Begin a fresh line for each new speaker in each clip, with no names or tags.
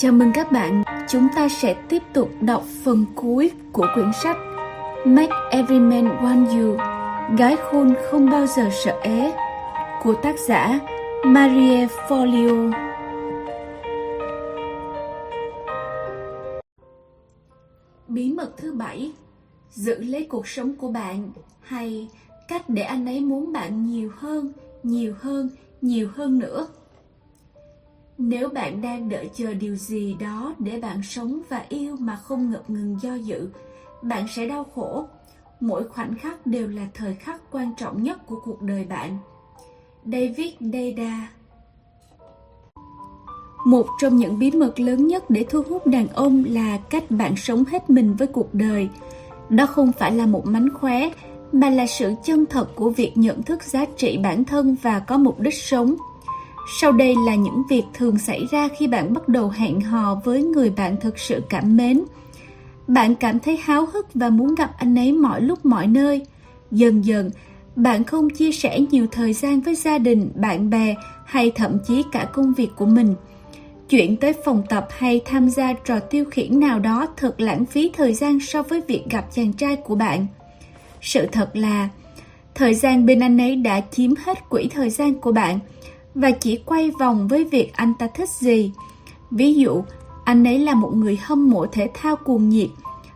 Chào mừng các bạn, chúng ta sẽ tiếp tục đọc phần cuối của quyển sách Make Every Man Want You Gái khôn không bao giờ sợ é của tác giả Marie Folio. Bí mật thứ bảy Giữ lấy cuộc sống của bạn hay cách để anh ấy muốn bạn nhiều hơn, nhiều hơn, nhiều hơn nữa nếu bạn đang đợi chờ điều gì đó để bạn sống và yêu mà không ngập ngừng do dự, bạn sẽ đau khổ. Mỗi khoảnh khắc đều là thời khắc quan trọng nhất của cuộc đời bạn. David Dada Một trong những bí mật lớn nhất để thu hút đàn ông là cách bạn sống hết mình với cuộc đời. Đó không phải là một mánh khóe, mà là sự chân thật của việc nhận thức giá trị bản thân và có mục đích sống – sau đây là những việc thường xảy ra khi bạn bắt đầu hẹn hò với người bạn thực sự cảm mến. Bạn cảm thấy háo hức và muốn gặp anh ấy mọi lúc mọi nơi. Dần dần, bạn không chia sẻ nhiều thời gian với gia đình, bạn bè hay thậm chí cả công việc của mình. Chuyện tới phòng tập hay tham gia trò tiêu khiển nào đó thật lãng phí thời gian so với việc gặp chàng trai của bạn. Sự thật là, thời gian bên anh ấy đã chiếm hết quỹ thời gian của bạn – và chỉ quay vòng với việc anh ta thích gì. Ví dụ, anh ấy là một người hâm mộ thể thao cuồng nhiệt,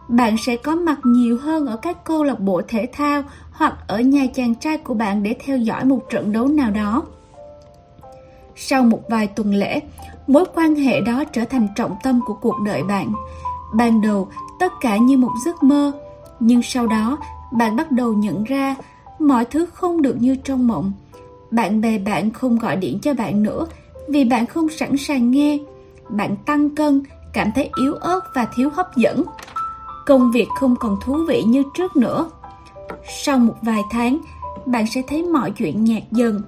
bạn sẽ có mặt nhiều hơn ở các câu lạc bộ thể thao hoặc ở nhà chàng trai của bạn để theo dõi một trận đấu nào đó. Sau một vài tuần lễ, mối quan hệ đó trở thành trọng tâm của cuộc đời bạn. Ban đầu, tất cả như một giấc mơ, nhưng sau đó, bạn bắt đầu nhận ra mọi thứ không được như trong mộng bạn bè bạn không gọi điện cho bạn nữa vì bạn không sẵn sàng nghe. Bạn tăng cân, cảm thấy yếu ớt và thiếu hấp dẫn. Công việc không còn thú vị như trước nữa. Sau một vài tháng, bạn sẽ thấy mọi chuyện nhạt dần.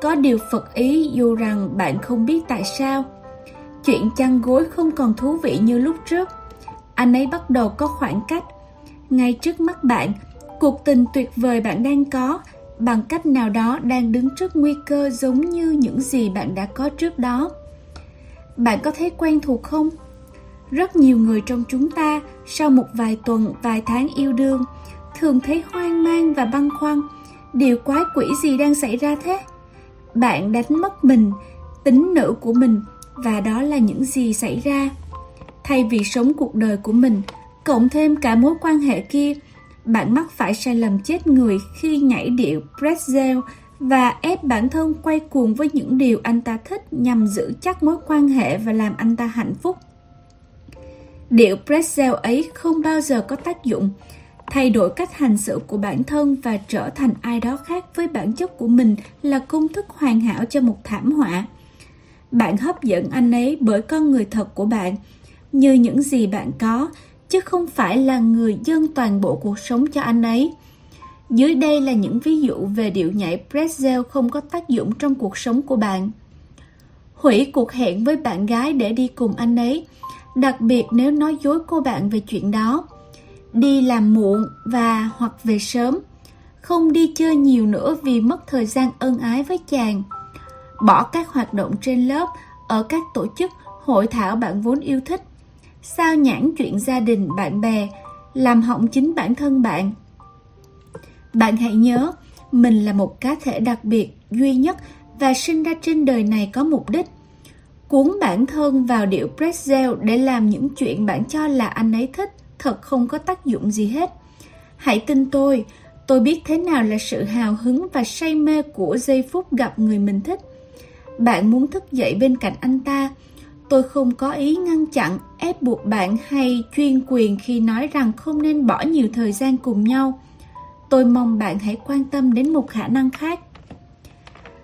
Có điều phật ý dù rằng bạn không biết tại sao. Chuyện chăn gối không còn thú vị như lúc trước. Anh ấy bắt đầu có khoảng cách. Ngay trước mắt bạn, cuộc tình tuyệt vời bạn đang có bằng cách nào đó đang đứng trước nguy cơ giống như những gì bạn đã có trước đó. Bạn có thấy quen thuộc không? Rất nhiều người trong chúng ta sau một vài tuần, vài tháng yêu đương thường thấy hoang mang và băn khoăn. Điều quái quỷ gì đang xảy ra thế? Bạn đánh mất mình, tính nữ của mình và đó là những gì xảy ra. Thay vì sống cuộc đời của mình, cộng thêm cả mối quan hệ kia, bạn mắc phải sai lầm chết người khi nhảy điệu pretzel và ép bản thân quay cuồng với những điều anh ta thích nhằm giữ chắc mối quan hệ và làm anh ta hạnh phúc. Điệu pretzel ấy không bao giờ có tác dụng, thay đổi cách hành xử của bản thân và trở thành ai đó khác với bản chất của mình là công thức hoàn hảo cho một thảm họa. Bạn hấp dẫn anh ấy bởi con người thật của bạn, như những gì bạn có, chứ không phải là người dân toàn bộ cuộc sống cho anh ấy. Dưới đây là những ví dụ về điệu nhảy pretzel không có tác dụng trong cuộc sống của bạn. Hủy cuộc hẹn với bạn gái để đi cùng anh ấy, đặc biệt nếu nói dối cô bạn về chuyện đó. Đi làm muộn và hoặc về sớm. Không đi chơi nhiều nữa vì mất thời gian ân ái với chàng. Bỏ các hoạt động trên lớp, ở các tổ chức, hội thảo bạn vốn yêu thích sao nhãn chuyện gia đình, bạn bè, làm hỏng chính bản thân bạn. Bạn hãy nhớ, mình là một cá thể đặc biệt, duy nhất và sinh ra trên đời này có mục đích. Cuốn bản thân vào điệu pretzel để làm những chuyện bạn cho là anh ấy thích thật không có tác dụng gì hết. Hãy tin tôi, tôi biết thế nào là sự hào hứng và say mê của giây phút gặp người mình thích. Bạn muốn thức dậy bên cạnh anh ta, Tôi không có ý ngăn chặn, ép buộc bạn hay chuyên quyền khi nói rằng không nên bỏ nhiều thời gian cùng nhau. Tôi mong bạn hãy quan tâm đến một khả năng khác.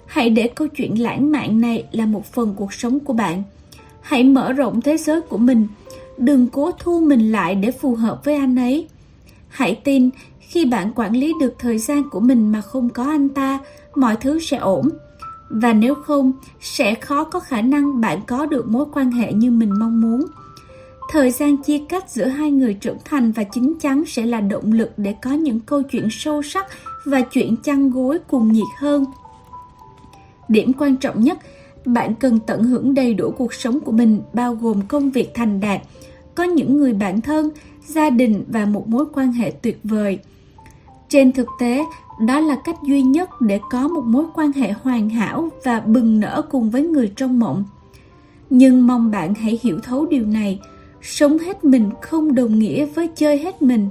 Hãy để câu chuyện lãng mạn này là một phần cuộc sống của bạn. Hãy mở rộng thế giới của mình. Đừng cố thu mình lại để phù hợp với anh ấy. Hãy tin, khi bạn quản lý được thời gian của mình mà không có anh ta, mọi thứ sẽ ổn và nếu không sẽ khó có khả năng bạn có được mối quan hệ như mình mong muốn thời gian chia cách giữa hai người trưởng thành và chín chắn sẽ là động lực để có những câu chuyện sâu sắc và chuyện chăn gối cùng nhiệt hơn điểm quan trọng nhất bạn cần tận hưởng đầy đủ cuộc sống của mình bao gồm công việc thành đạt, có những người bạn thân, gia đình và một mối quan hệ tuyệt vời. Trên thực tế, đó là cách duy nhất để có một mối quan hệ hoàn hảo và bừng nở cùng với người trong mộng. Nhưng mong bạn hãy hiểu thấu điều này, sống hết mình không đồng nghĩa với chơi hết mình.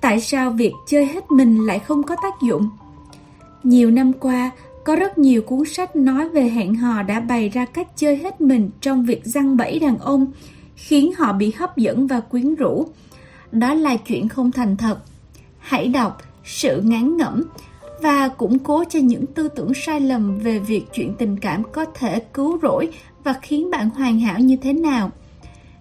Tại sao việc chơi hết mình lại không có tác dụng? Nhiều năm qua, có rất nhiều cuốn sách nói về hẹn hò đã bày ra cách chơi hết mình trong việc răng bẫy đàn ông, khiến họ bị hấp dẫn và quyến rũ. Đó là chuyện không thành thật. Hãy đọc sự ngán ngẩm và củng cố cho những tư tưởng sai lầm về việc chuyện tình cảm có thể cứu rỗi và khiến bạn hoàn hảo như thế nào.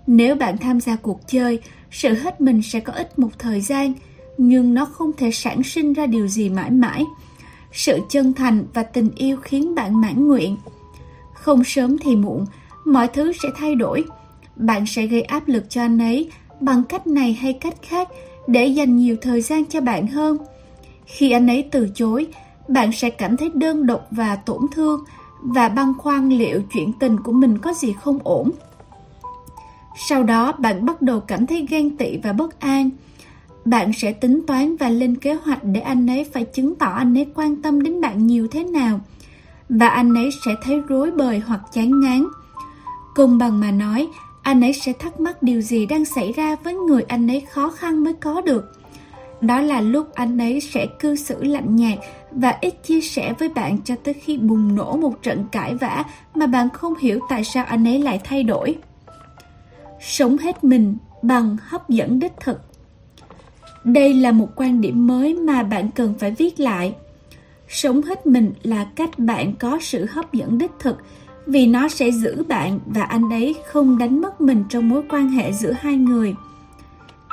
Nếu bạn tham gia cuộc chơi, sự hết mình sẽ có ít một thời gian, nhưng nó không thể sản sinh ra điều gì mãi mãi. Sự chân thành và tình yêu khiến bạn mãn nguyện. Không sớm thì muộn, mọi thứ sẽ thay đổi. Bạn sẽ gây áp lực cho anh ấy bằng cách này hay cách khác để dành nhiều thời gian cho bạn hơn. Khi anh ấy từ chối, bạn sẽ cảm thấy đơn độc và tổn thương và băn khoăn liệu chuyện tình của mình có gì không ổn. Sau đó bạn bắt đầu cảm thấy ghen tị và bất an. Bạn sẽ tính toán và lên kế hoạch để anh ấy phải chứng tỏ anh ấy quan tâm đến bạn nhiều thế nào. Và anh ấy sẽ thấy rối bời hoặc chán ngán. Công bằng mà nói, anh ấy sẽ thắc mắc điều gì đang xảy ra với người anh ấy khó khăn mới có được. Đó là lúc anh ấy sẽ cư xử lạnh nhạt và ít chia sẻ với bạn cho tới khi bùng nổ một trận cãi vã mà bạn không hiểu tại sao anh ấy lại thay đổi. Sống hết mình bằng hấp dẫn đích thực đây là một quan điểm mới mà bạn cần phải viết lại. Sống hết mình là cách bạn có sự hấp dẫn đích thực vì nó sẽ giữ bạn và anh ấy không đánh mất mình trong mối quan hệ giữa hai người.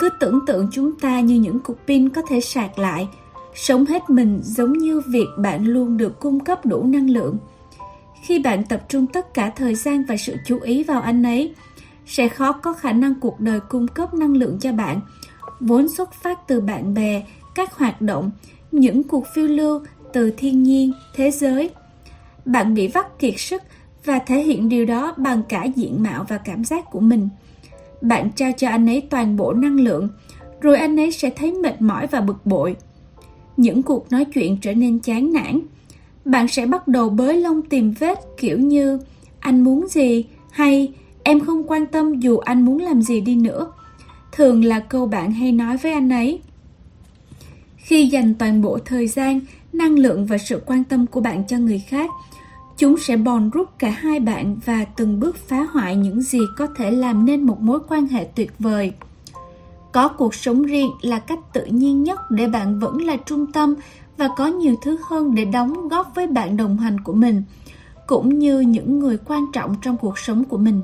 Cứ tưởng tượng chúng ta như những cục pin có thể sạc lại, sống hết mình giống như việc bạn luôn được cung cấp đủ năng lượng. Khi bạn tập trung tất cả thời gian và sự chú ý vào anh ấy, sẽ khó có khả năng cuộc đời cung cấp năng lượng cho bạn vốn xuất phát từ bạn bè, các hoạt động, những cuộc phiêu lưu từ thiên nhiên, thế giới. Bạn bị vắt kiệt sức và thể hiện điều đó bằng cả diện mạo và cảm giác của mình. Bạn trao cho anh ấy toàn bộ năng lượng, rồi anh ấy sẽ thấy mệt mỏi và bực bội. Những cuộc nói chuyện trở nên chán nản. Bạn sẽ bắt đầu bới lông tìm vết kiểu như anh muốn gì hay em không quan tâm dù anh muốn làm gì đi nữa thường là câu bạn hay nói với anh ấy. Khi dành toàn bộ thời gian, năng lượng và sự quan tâm của bạn cho người khác, chúng sẽ bòn rút cả hai bạn và từng bước phá hoại những gì có thể làm nên một mối quan hệ tuyệt vời. Có cuộc sống riêng là cách tự nhiên nhất để bạn vẫn là trung tâm và có nhiều thứ hơn để đóng góp với bạn đồng hành của mình, cũng như những người quan trọng trong cuộc sống của mình.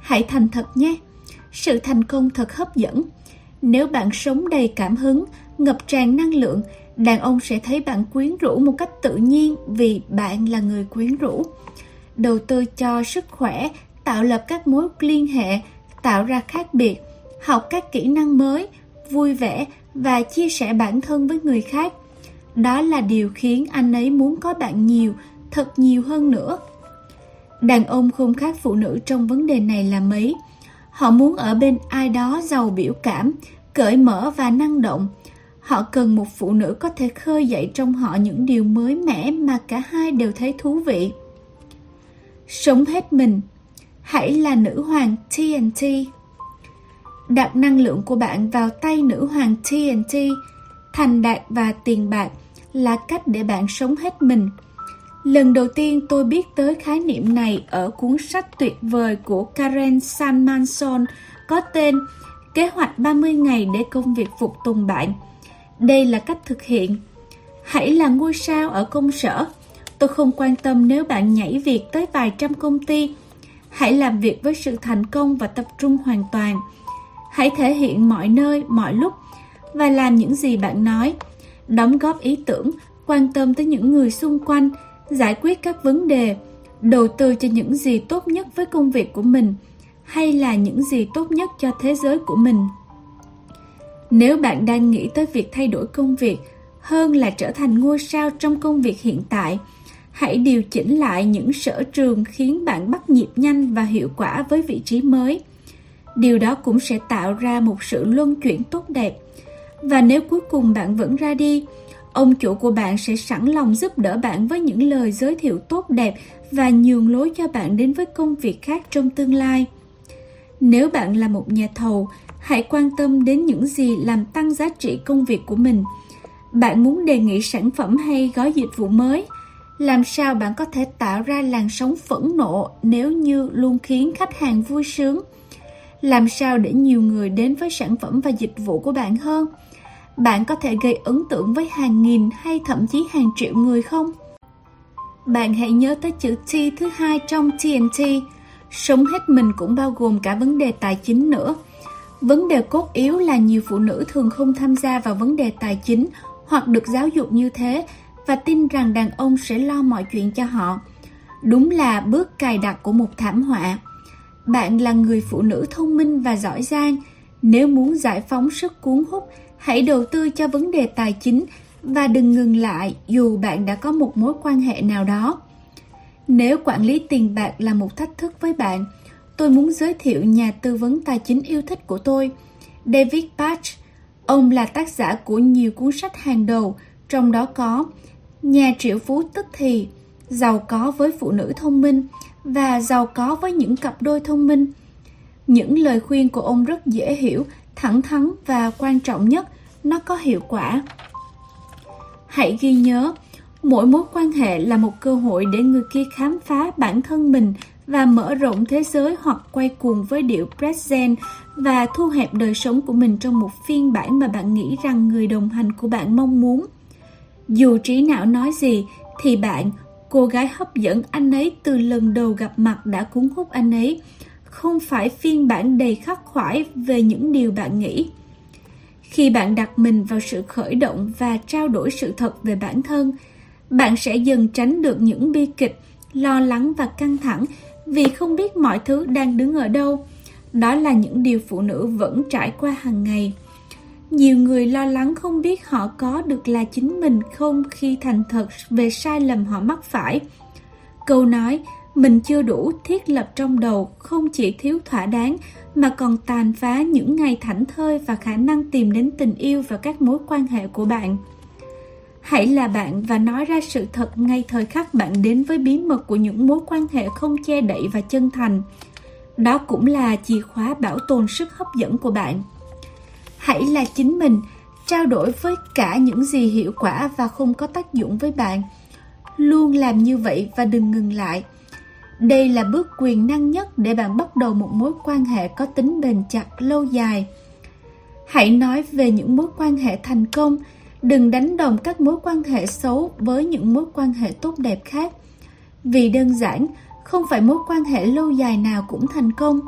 Hãy thành thật nhé! sự thành công thật hấp dẫn. Nếu bạn sống đầy cảm hứng, ngập tràn năng lượng, đàn ông sẽ thấy bạn quyến rũ một cách tự nhiên vì bạn là người quyến rũ. Đầu tư cho sức khỏe, tạo lập các mối liên hệ, tạo ra khác biệt, học các kỹ năng mới, vui vẻ và chia sẻ bản thân với người khác. Đó là điều khiến anh ấy muốn có bạn nhiều, thật nhiều hơn nữa. Đàn ông không khác phụ nữ trong vấn đề này là mấy. Họ muốn ở bên ai đó giàu biểu cảm, cởi mở và năng động. Họ cần một phụ nữ có thể khơi dậy trong họ những điều mới mẻ mà cả hai đều thấy thú vị. Sống hết mình, hãy là nữ hoàng TNT. Đặt năng lượng của bạn vào tay nữ hoàng TNT, thành đạt và tiền bạc là cách để bạn sống hết mình. Lần đầu tiên tôi biết tới khái niệm này ở cuốn sách tuyệt vời của Karen Sanmanson có tên Kế hoạch 30 ngày để công việc phục tùng bạn. Đây là cách thực hiện. Hãy là ngôi sao ở công sở. Tôi không quan tâm nếu bạn nhảy việc tới vài trăm công ty. Hãy làm việc với sự thành công và tập trung hoàn toàn. Hãy thể hiện mọi nơi, mọi lúc và làm những gì bạn nói. Đóng góp ý tưởng, quan tâm tới những người xung quanh, giải quyết các vấn đề, đầu tư cho những gì tốt nhất với công việc của mình hay là những gì tốt nhất cho thế giới của mình. Nếu bạn đang nghĩ tới việc thay đổi công việc hơn là trở thành ngôi sao trong công việc hiện tại, Hãy điều chỉnh lại những sở trường khiến bạn bắt nhịp nhanh và hiệu quả với vị trí mới. Điều đó cũng sẽ tạo ra một sự luân chuyển tốt đẹp. Và nếu cuối cùng bạn vẫn ra đi, ông chủ của bạn sẽ sẵn lòng giúp đỡ bạn với những lời giới thiệu tốt đẹp và nhường lối cho bạn đến với công việc khác trong tương lai. Nếu bạn là một nhà thầu, hãy quan tâm đến những gì làm tăng giá trị công việc của mình. Bạn muốn đề nghị sản phẩm hay gói dịch vụ mới? Làm sao bạn có thể tạo ra làn sóng phẫn nộ nếu như luôn khiến khách hàng vui sướng? Làm sao để nhiều người đến với sản phẩm và dịch vụ của bạn hơn? Bạn có thể gây ấn tượng với hàng nghìn hay thậm chí hàng triệu người không? Bạn hãy nhớ tới chữ T thứ hai trong TNT. Sống hết mình cũng bao gồm cả vấn đề tài chính nữa. Vấn đề cốt yếu là nhiều phụ nữ thường không tham gia vào vấn đề tài chính hoặc được giáo dục như thế và tin rằng đàn ông sẽ lo mọi chuyện cho họ. Đúng là bước cài đặt của một thảm họa. Bạn là người phụ nữ thông minh và giỏi giang. Nếu muốn giải phóng sức cuốn hút, hãy đầu tư cho vấn đề tài chính và đừng ngừng lại dù bạn đã có một mối quan hệ nào đó. Nếu quản lý tiền bạc là một thách thức với bạn, tôi muốn giới thiệu nhà tư vấn tài chính yêu thích của tôi, David Patch. Ông là tác giả của nhiều cuốn sách hàng đầu, trong đó có Nhà triệu phú tức thì, Giàu có với phụ nữ thông minh và Giàu có với những cặp đôi thông minh. Những lời khuyên của ông rất dễ hiểu, thẳng thắn và quan trọng nhất, nó có hiệu quả. Hãy ghi nhớ, mỗi mối quan hệ là một cơ hội để người kia khám phá bản thân mình và mở rộng thế giới hoặc quay cuồng với điệu present và thu hẹp đời sống của mình trong một phiên bản mà bạn nghĩ rằng người đồng hành của bạn mong muốn. Dù trí não nói gì thì bạn, cô gái hấp dẫn anh ấy từ lần đầu gặp mặt đã cuốn hút anh ấy, không phải phiên bản đầy khắc khoải về những điều bạn nghĩ. Khi bạn đặt mình vào sự khởi động và trao đổi sự thật về bản thân, bạn sẽ dần tránh được những bi kịch, lo lắng và căng thẳng vì không biết mọi thứ đang đứng ở đâu. Đó là những điều phụ nữ vẫn trải qua hàng ngày. Nhiều người lo lắng không biết họ có được là chính mình không khi thành thật về sai lầm họ mắc phải. Câu nói, mình chưa đủ thiết lập trong đầu không chỉ thiếu thỏa đáng, mà còn tàn phá những ngày thảnh thơi và khả năng tìm đến tình yêu và các mối quan hệ của bạn. Hãy là bạn và nói ra sự thật ngay thời khắc bạn đến với bí mật của những mối quan hệ không che đậy và chân thành. Đó cũng là chìa khóa bảo tồn sức hấp dẫn của bạn. Hãy là chính mình, trao đổi với cả những gì hiệu quả và không có tác dụng với bạn. Luôn làm như vậy và đừng ngừng lại. Đây là bước quyền năng nhất để bạn bắt đầu một mối quan hệ có tính bền chặt lâu dài. Hãy nói về những mối quan hệ thành công, đừng đánh đồng các mối quan hệ xấu với những mối quan hệ tốt đẹp khác. Vì đơn giản, không phải mối quan hệ lâu dài nào cũng thành công.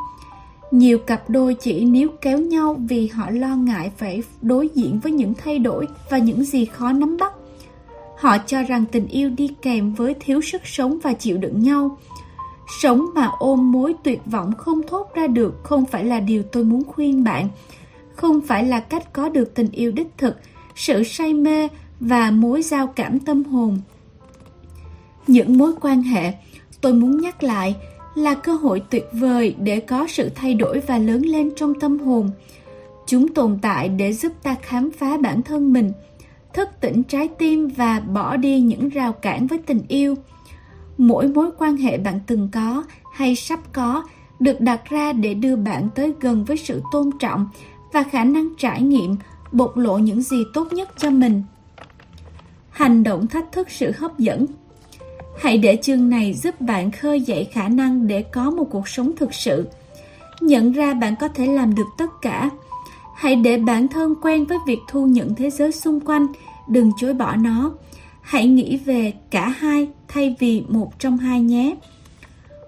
Nhiều cặp đôi chỉ níu kéo nhau vì họ lo ngại phải đối diện với những thay đổi và những gì khó nắm bắt. Họ cho rằng tình yêu đi kèm với thiếu sức sống và chịu đựng nhau. Sống mà ôm mối tuyệt vọng không thốt ra được không phải là điều tôi muốn khuyên bạn. Không phải là cách có được tình yêu đích thực, sự say mê và mối giao cảm tâm hồn. Những mối quan hệ, tôi muốn nhắc lại, là cơ hội tuyệt vời để có sự thay đổi và lớn lên trong tâm hồn. Chúng tồn tại để giúp ta khám phá bản thân mình, thức tỉnh trái tim và bỏ đi những rào cản với tình yêu mỗi mối quan hệ bạn từng có hay sắp có được đặt ra để đưa bạn tới gần với sự tôn trọng và khả năng trải nghiệm bộc lộ những gì tốt nhất cho mình. Hành động thách thức sự hấp dẫn. Hãy để chương này giúp bạn khơi dậy khả năng để có một cuộc sống thực sự. Nhận ra bạn có thể làm được tất cả. Hãy để bản thân quen với việc thu nhận thế giới xung quanh. Đừng chối bỏ nó. Hãy nghĩ về cả hai thay vì một trong hai nhé.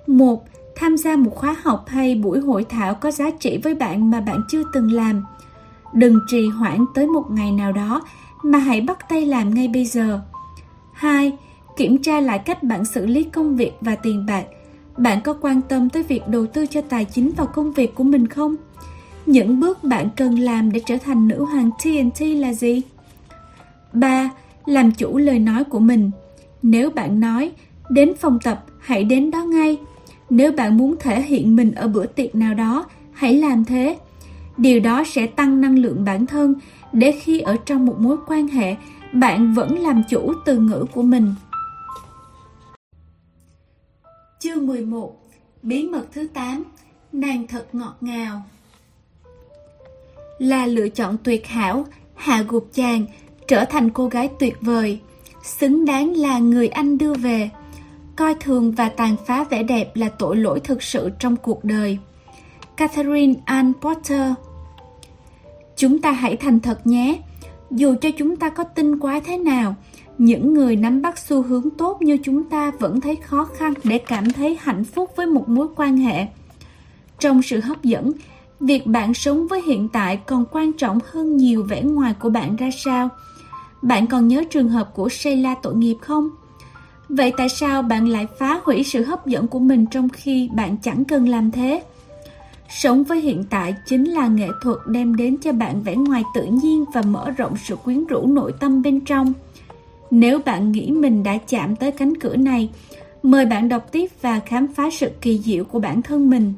Một, tham gia một khóa học hay buổi hội thảo có giá trị với bạn mà bạn chưa từng làm. Đừng trì hoãn tới một ngày nào đó mà hãy bắt tay làm ngay bây giờ. Hai, kiểm tra lại cách bạn xử lý công việc và tiền bạc. Bạn có quan tâm tới việc đầu tư cho tài chính vào công việc của mình không? Những bước bạn cần làm để trở thành nữ hoàng TNT là gì? 3 làm chủ lời nói của mình. Nếu bạn nói, Đến phòng tập, hãy đến đó ngay. Nếu bạn muốn thể hiện mình ở bữa tiệc nào đó, hãy làm thế. Điều đó sẽ tăng năng lượng bản thân để khi ở trong một mối quan hệ, bạn vẫn làm chủ từ ngữ của mình. Chương 11 Bí mật thứ 8 Nàng thật ngọt ngào Là lựa chọn tuyệt hảo, hạ gục chàng, trở thành cô gái tuyệt vời, xứng đáng là người anh đưa về. Coi thường và tàn phá vẻ đẹp là tội lỗi thực sự trong cuộc đời. Catherine Ann Porter Chúng ta hãy thành thật nhé. Dù cho chúng ta có tin quá thế nào, những người nắm bắt xu hướng tốt như chúng ta vẫn thấy khó khăn để cảm thấy hạnh phúc với một mối quan hệ. Trong sự hấp dẫn, việc bạn sống với hiện tại còn quan trọng hơn nhiều vẻ ngoài của bạn ra sao. Bạn còn nhớ trường hợp của Sheila tội nghiệp không? Vậy tại sao bạn lại phá hủy sự hấp dẫn của mình trong khi bạn chẳng cần làm thế? Sống với hiện tại chính là nghệ thuật đem đến cho bạn vẻ ngoài tự nhiên và mở rộng sự quyến rũ nội tâm bên trong. Nếu bạn nghĩ mình đã chạm tới cánh cửa này, mời bạn đọc tiếp và khám phá sự kỳ diệu của bản thân mình.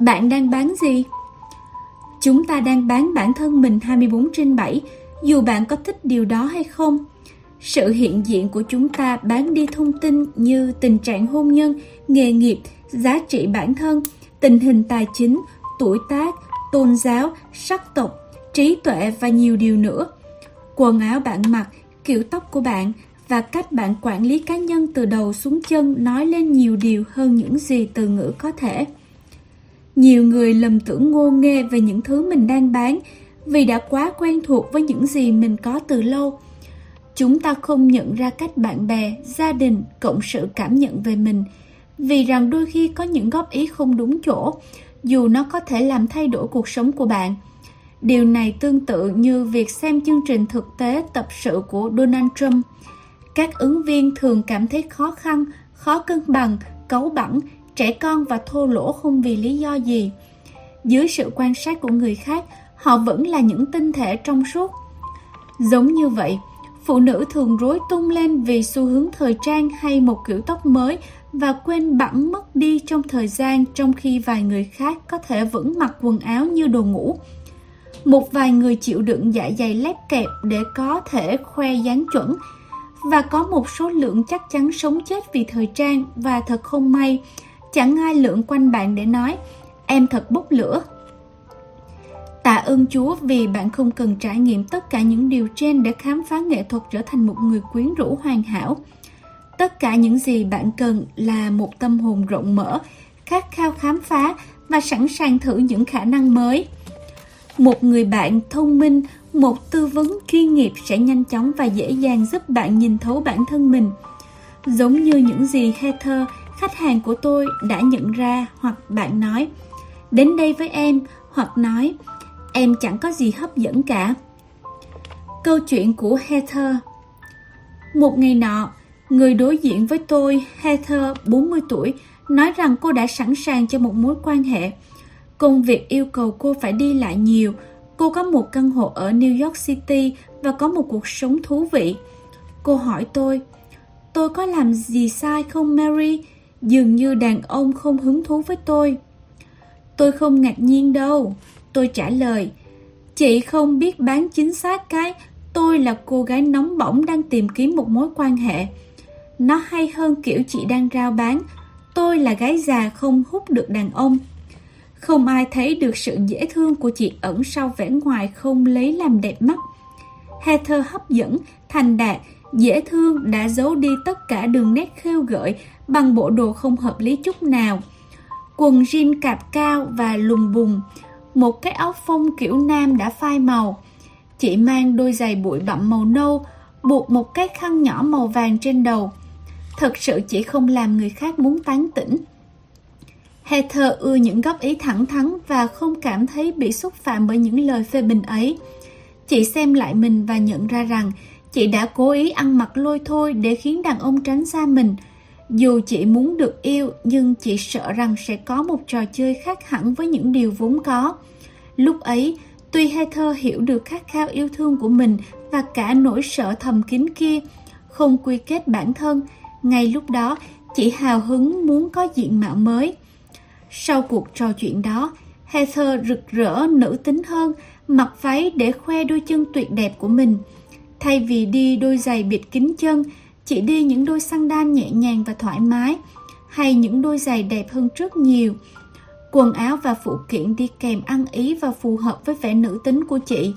Bạn đang bán gì? Chúng ta đang bán bản thân mình 24 trên 7, dù bạn có thích điều đó hay không. Sự hiện diện của chúng ta bán đi thông tin như tình trạng hôn nhân, nghề nghiệp, giá trị bản thân, tình hình tài chính, tuổi tác, tôn giáo, sắc tộc, trí tuệ và nhiều điều nữa. Quần áo bạn mặc, kiểu tóc của bạn và cách bạn quản lý cá nhân từ đầu xuống chân nói lên nhiều điều hơn những gì từ ngữ có thể. Nhiều người lầm tưởng ngô nghê về những thứ mình đang bán vì đã quá quen thuộc với những gì mình có từ lâu. Chúng ta không nhận ra cách bạn bè, gia đình, cộng sự cảm nhận về mình – vì rằng đôi khi có những góp ý không đúng chỗ, dù nó có thể làm thay đổi cuộc sống của bạn. Điều này tương tự như việc xem chương trình thực tế tập sự của Donald Trump. Các ứng viên thường cảm thấy khó khăn, khó cân bằng, cấu bẩn, trẻ con và thô lỗ không vì lý do gì. Dưới sự quan sát của người khác, họ vẫn là những tinh thể trong suốt. Giống như vậy, phụ nữ thường rối tung lên vì xu hướng thời trang hay một kiểu tóc mới và quên bẵng mất đi trong thời gian trong khi vài người khác có thể vẫn mặc quần áo như đồ ngủ. Một vài người chịu đựng dạ dày lép kẹp để có thể khoe dáng chuẩn và có một số lượng chắc chắn sống chết vì thời trang và thật không may, chẳng ai lượn quanh bạn để nói em thật bốc lửa. Tạ ơn Chúa vì bạn không cần trải nghiệm tất cả những điều trên để khám phá nghệ thuật trở thành một người quyến rũ hoàn hảo. Tất cả những gì bạn cần là một tâm hồn rộng mở, khát khao khám phá và sẵn sàng thử những khả năng mới. Một người bạn thông minh, một tư vấn chuyên nghiệp sẽ nhanh chóng và dễ dàng giúp bạn nhìn thấu bản thân mình. Giống như những gì Heather, khách hàng của tôi đã nhận ra hoặc bạn nói, đến đây với em hoặc nói, em chẳng có gì hấp dẫn cả. Câu chuyện của Heather Một ngày nọ, Người đối diện với tôi, Heather, 40 tuổi, nói rằng cô đã sẵn sàng cho một mối quan hệ. Công việc yêu cầu cô phải đi lại nhiều. Cô có một căn hộ ở New York City và có một cuộc sống thú vị. Cô hỏi tôi, tôi có làm gì sai không Mary? Dường như đàn ông không hứng thú với tôi. Tôi không ngạc nhiên đâu. Tôi trả lời, chị không biết bán chính xác cái tôi là cô gái nóng bỏng đang tìm kiếm một mối quan hệ. Nó hay hơn kiểu chị đang rao bán Tôi là gái già không hút được đàn ông Không ai thấy được sự dễ thương của chị ẩn sau vẻ ngoài không lấy làm đẹp mắt Heather hấp dẫn, thành đạt, dễ thương đã giấu đi tất cả đường nét khêu gợi bằng bộ đồ không hợp lý chút nào. Quần jean cạp cao và lùng bùng, một cái áo phông kiểu nam đã phai màu. Chị mang đôi giày bụi bặm màu nâu, buộc một cái khăn nhỏ màu vàng trên đầu thật sự chỉ không làm người khác muốn tán tỉnh. Heather ưa những góp ý thẳng thắn và không cảm thấy bị xúc phạm bởi những lời phê bình ấy. Chị xem lại mình và nhận ra rằng chị đã cố ý ăn mặc lôi thôi để khiến đàn ông tránh xa mình. Dù chị muốn được yêu nhưng chị sợ rằng sẽ có một trò chơi khác hẳn với những điều vốn có. Lúc ấy, tuy Heather hiểu được khát khao yêu thương của mình và cả nỗi sợ thầm kín kia, không quy kết bản thân, ngay lúc đó, chị hào hứng muốn có diện mạo mới. Sau cuộc trò chuyện đó, Heather rực rỡ nữ tính hơn, mặc váy để khoe đôi chân tuyệt đẹp của mình. Thay vì đi đôi giày bịt kín chân, chị đi những đôi sandal nhẹ nhàng và thoải mái, hay những đôi giày đẹp hơn rất nhiều. Quần áo và phụ kiện đi kèm ăn ý và phù hợp với vẻ nữ tính của chị.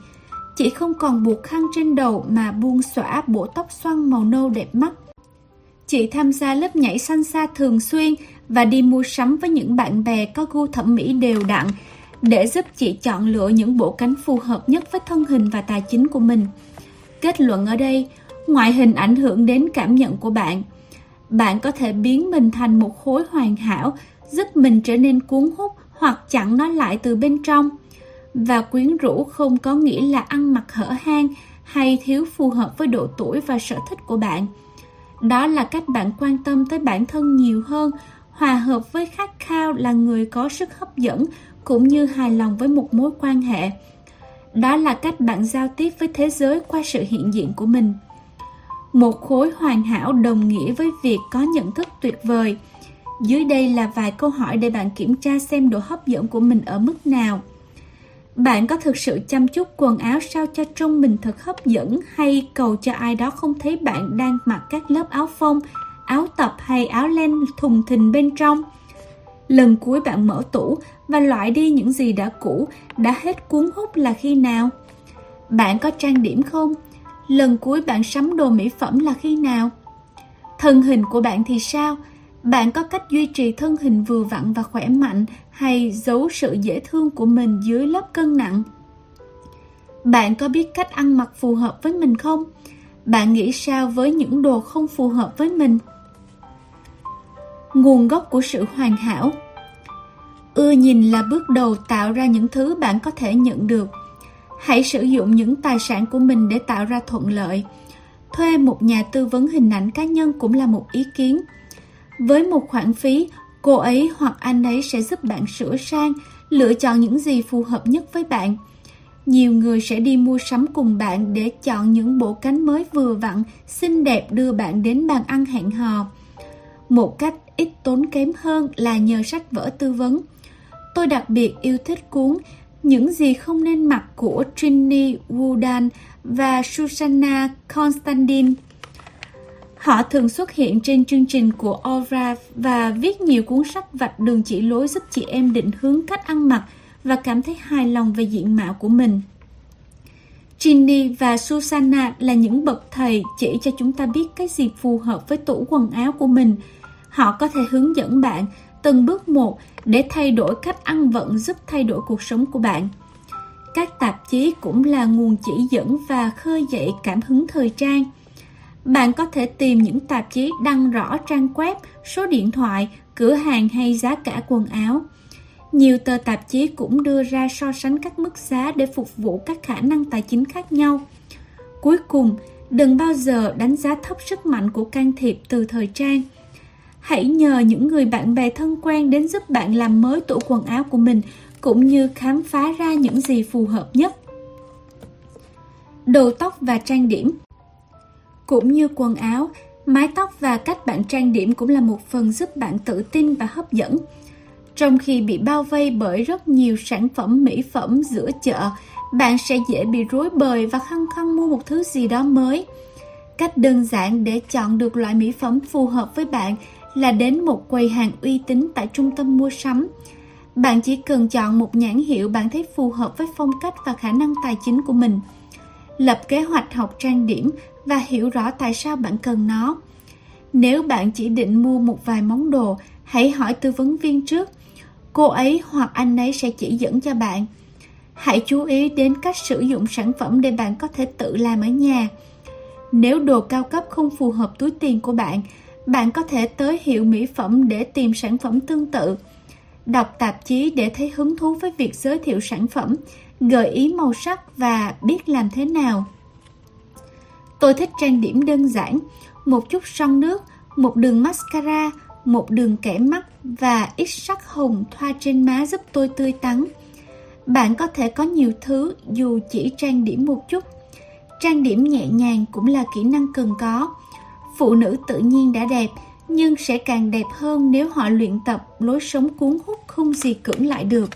Chị không còn buộc khăn trên đầu mà buông xõa bộ tóc xoăn màu nâu đẹp mắt. Chị tham gia lớp nhảy xanh xa thường xuyên và đi mua sắm với những bạn bè có gu thẩm mỹ đều đặn để giúp chị chọn lựa những bộ cánh phù hợp nhất với thân hình và tài chính của mình. Kết luận ở đây, ngoại hình ảnh hưởng đến cảm nhận của bạn. Bạn có thể biến mình thành một khối hoàn hảo, giúp mình trở nên cuốn hút hoặc chặn nó lại từ bên trong. Và quyến rũ không có nghĩa là ăn mặc hở hang hay thiếu phù hợp với độ tuổi và sở thích của bạn. Đó là cách bạn quan tâm tới bản thân nhiều hơn, hòa hợp với khát khao là người có sức hấp dẫn cũng như hài lòng với một mối quan hệ. Đó là cách bạn giao tiếp với thế giới qua sự hiện diện của mình. Một khối hoàn hảo đồng nghĩa với việc có nhận thức tuyệt vời. Dưới đây là vài câu hỏi để bạn kiểm tra xem độ hấp dẫn của mình ở mức nào. Bạn có thực sự chăm chút quần áo sao cho trông mình thật hấp dẫn hay cầu cho ai đó không thấy bạn đang mặc các lớp áo phông, áo tập hay áo len thùng thình bên trong? Lần cuối bạn mở tủ và loại đi những gì đã cũ, đã hết cuốn hút là khi nào? Bạn có trang điểm không? Lần cuối bạn sắm đồ mỹ phẩm là khi nào? Thân hình của bạn thì sao? Bạn có cách duy trì thân hình vừa vặn và khỏe mạnh hay giấu sự dễ thương của mình dưới lớp cân nặng? Bạn có biết cách ăn mặc phù hợp với mình không? Bạn nghĩ sao với những đồ không phù hợp với mình? Nguồn gốc của sự hoàn hảo Ưa nhìn là bước đầu tạo ra những thứ bạn có thể nhận được. Hãy sử dụng những tài sản của mình để tạo ra thuận lợi. Thuê một nhà tư vấn hình ảnh cá nhân cũng là một ý kiến. Với một khoản phí, cô ấy hoặc anh ấy sẽ giúp bạn sửa sang, lựa chọn những gì phù hợp nhất với bạn. Nhiều người sẽ đi mua sắm cùng bạn để chọn những bộ cánh mới vừa vặn, xinh đẹp đưa bạn đến bàn ăn hẹn hò. Một cách ít tốn kém hơn là nhờ sách vở tư vấn. Tôi đặc biệt yêu thích cuốn Những gì không nên mặc của Trini Woodan và Susanna Constantine. Họ thường xuất hiện trên chương trình của Aura và viết nhiều cuốn sách vạch đường chỉ lối giúp chị em định hướng cách ăn mặc và cảm thấy hài lòng về diện mạo của mình. Ginny và Susanna là những bậc thầy chỉ cho chúng ta biết cái gì phù hợp với tủ quần áo của mình. Họ có thể hướng dẫn bạn từng bước một để thay đổi cách ăn vận giúp thay đổi cuộc sống của bạn. Các tạp chí cũng là nguồn chỉ dẫn và khơi dậy cảm hứng thời trang. Bạn có thể tìm những tạp chí đăng rõ trang web, số điện thoại, cửa hàng hay giá cả quần áo. Nhiều tờ tạp chí cũng đưa ra so sánh các mức giá để phục vụ các khả năng tài chính khác nhau. Cuối cùng, đừng bao giờ đánh giá thấp sức mạnh của can thiệp từ thời trang. Hãy nhờ những người bạn bè thân quen đến giúp bạn làm mới tủ quần áo của mình cũng như khám phá ra những gì phù hợp nhất. Đồ tóc và trang điểm cũng như quần áo, mái tóc và cách bạn trang điểm cũng là một phần giúp bạn tự tin và hấp dẫn. Trong khi bị bao vây bởi rất nhiều sản phẩm mỹ phẩm giữa chợ, bạn sẽ dễ bị rối bời và khăng khăng mua một thứ gì đó mới. Cách đơn giản để chọn được loại mỹ phẩm phù hợp với bạn là đến một quầy hàng uy tín tại trung tâm mua sắm. Bạn chỉ cần chọn một nhãn hiệu bạn thấy phù hợp với phong cách và khả năng tài chính của mình. Lập kế hoạch học trang điểm và hiểu rõ tại sao bạn cần nó. Nếu bạn chỉ định mua một vài món đồ, hãy hỏi tư vấn viên trước. Cô ấy hoặc anh ấy sẽ chỉ dẫn cho bạn. Hãy chú ý đến cách sử dụng sản phẩm để bạn có thể tự làm ở nhà. Nếu đồ cao cấp không phù hợp túi tiền của bạn, bạn có thể tới hiệu mỹ phẩm để tìm sản phẩm tương tự. Đọc tạp chí để thấy hứng thú với việc giới thiệu sản phẩm, gợi ý màu sắc và biết làm thế nào. Tôi thích trang điểm đơn giản, một chút son nước, một đường mascara, một đường kẻ mắt và ít sắc hồng thoa trên má giúp tôi tươi tắn. Bạn có thể có nhiều thứ dù chỉ trang điểm một chút. Trang điểm nhẹ nhàng cũng là kỹ năng cần có Phụ nữ tự nhiên đã đẹp, nhưng sẽ càng đẹp hơn nếu họ luyện tập lối sống cuốn hút không gì cưỡng lại được.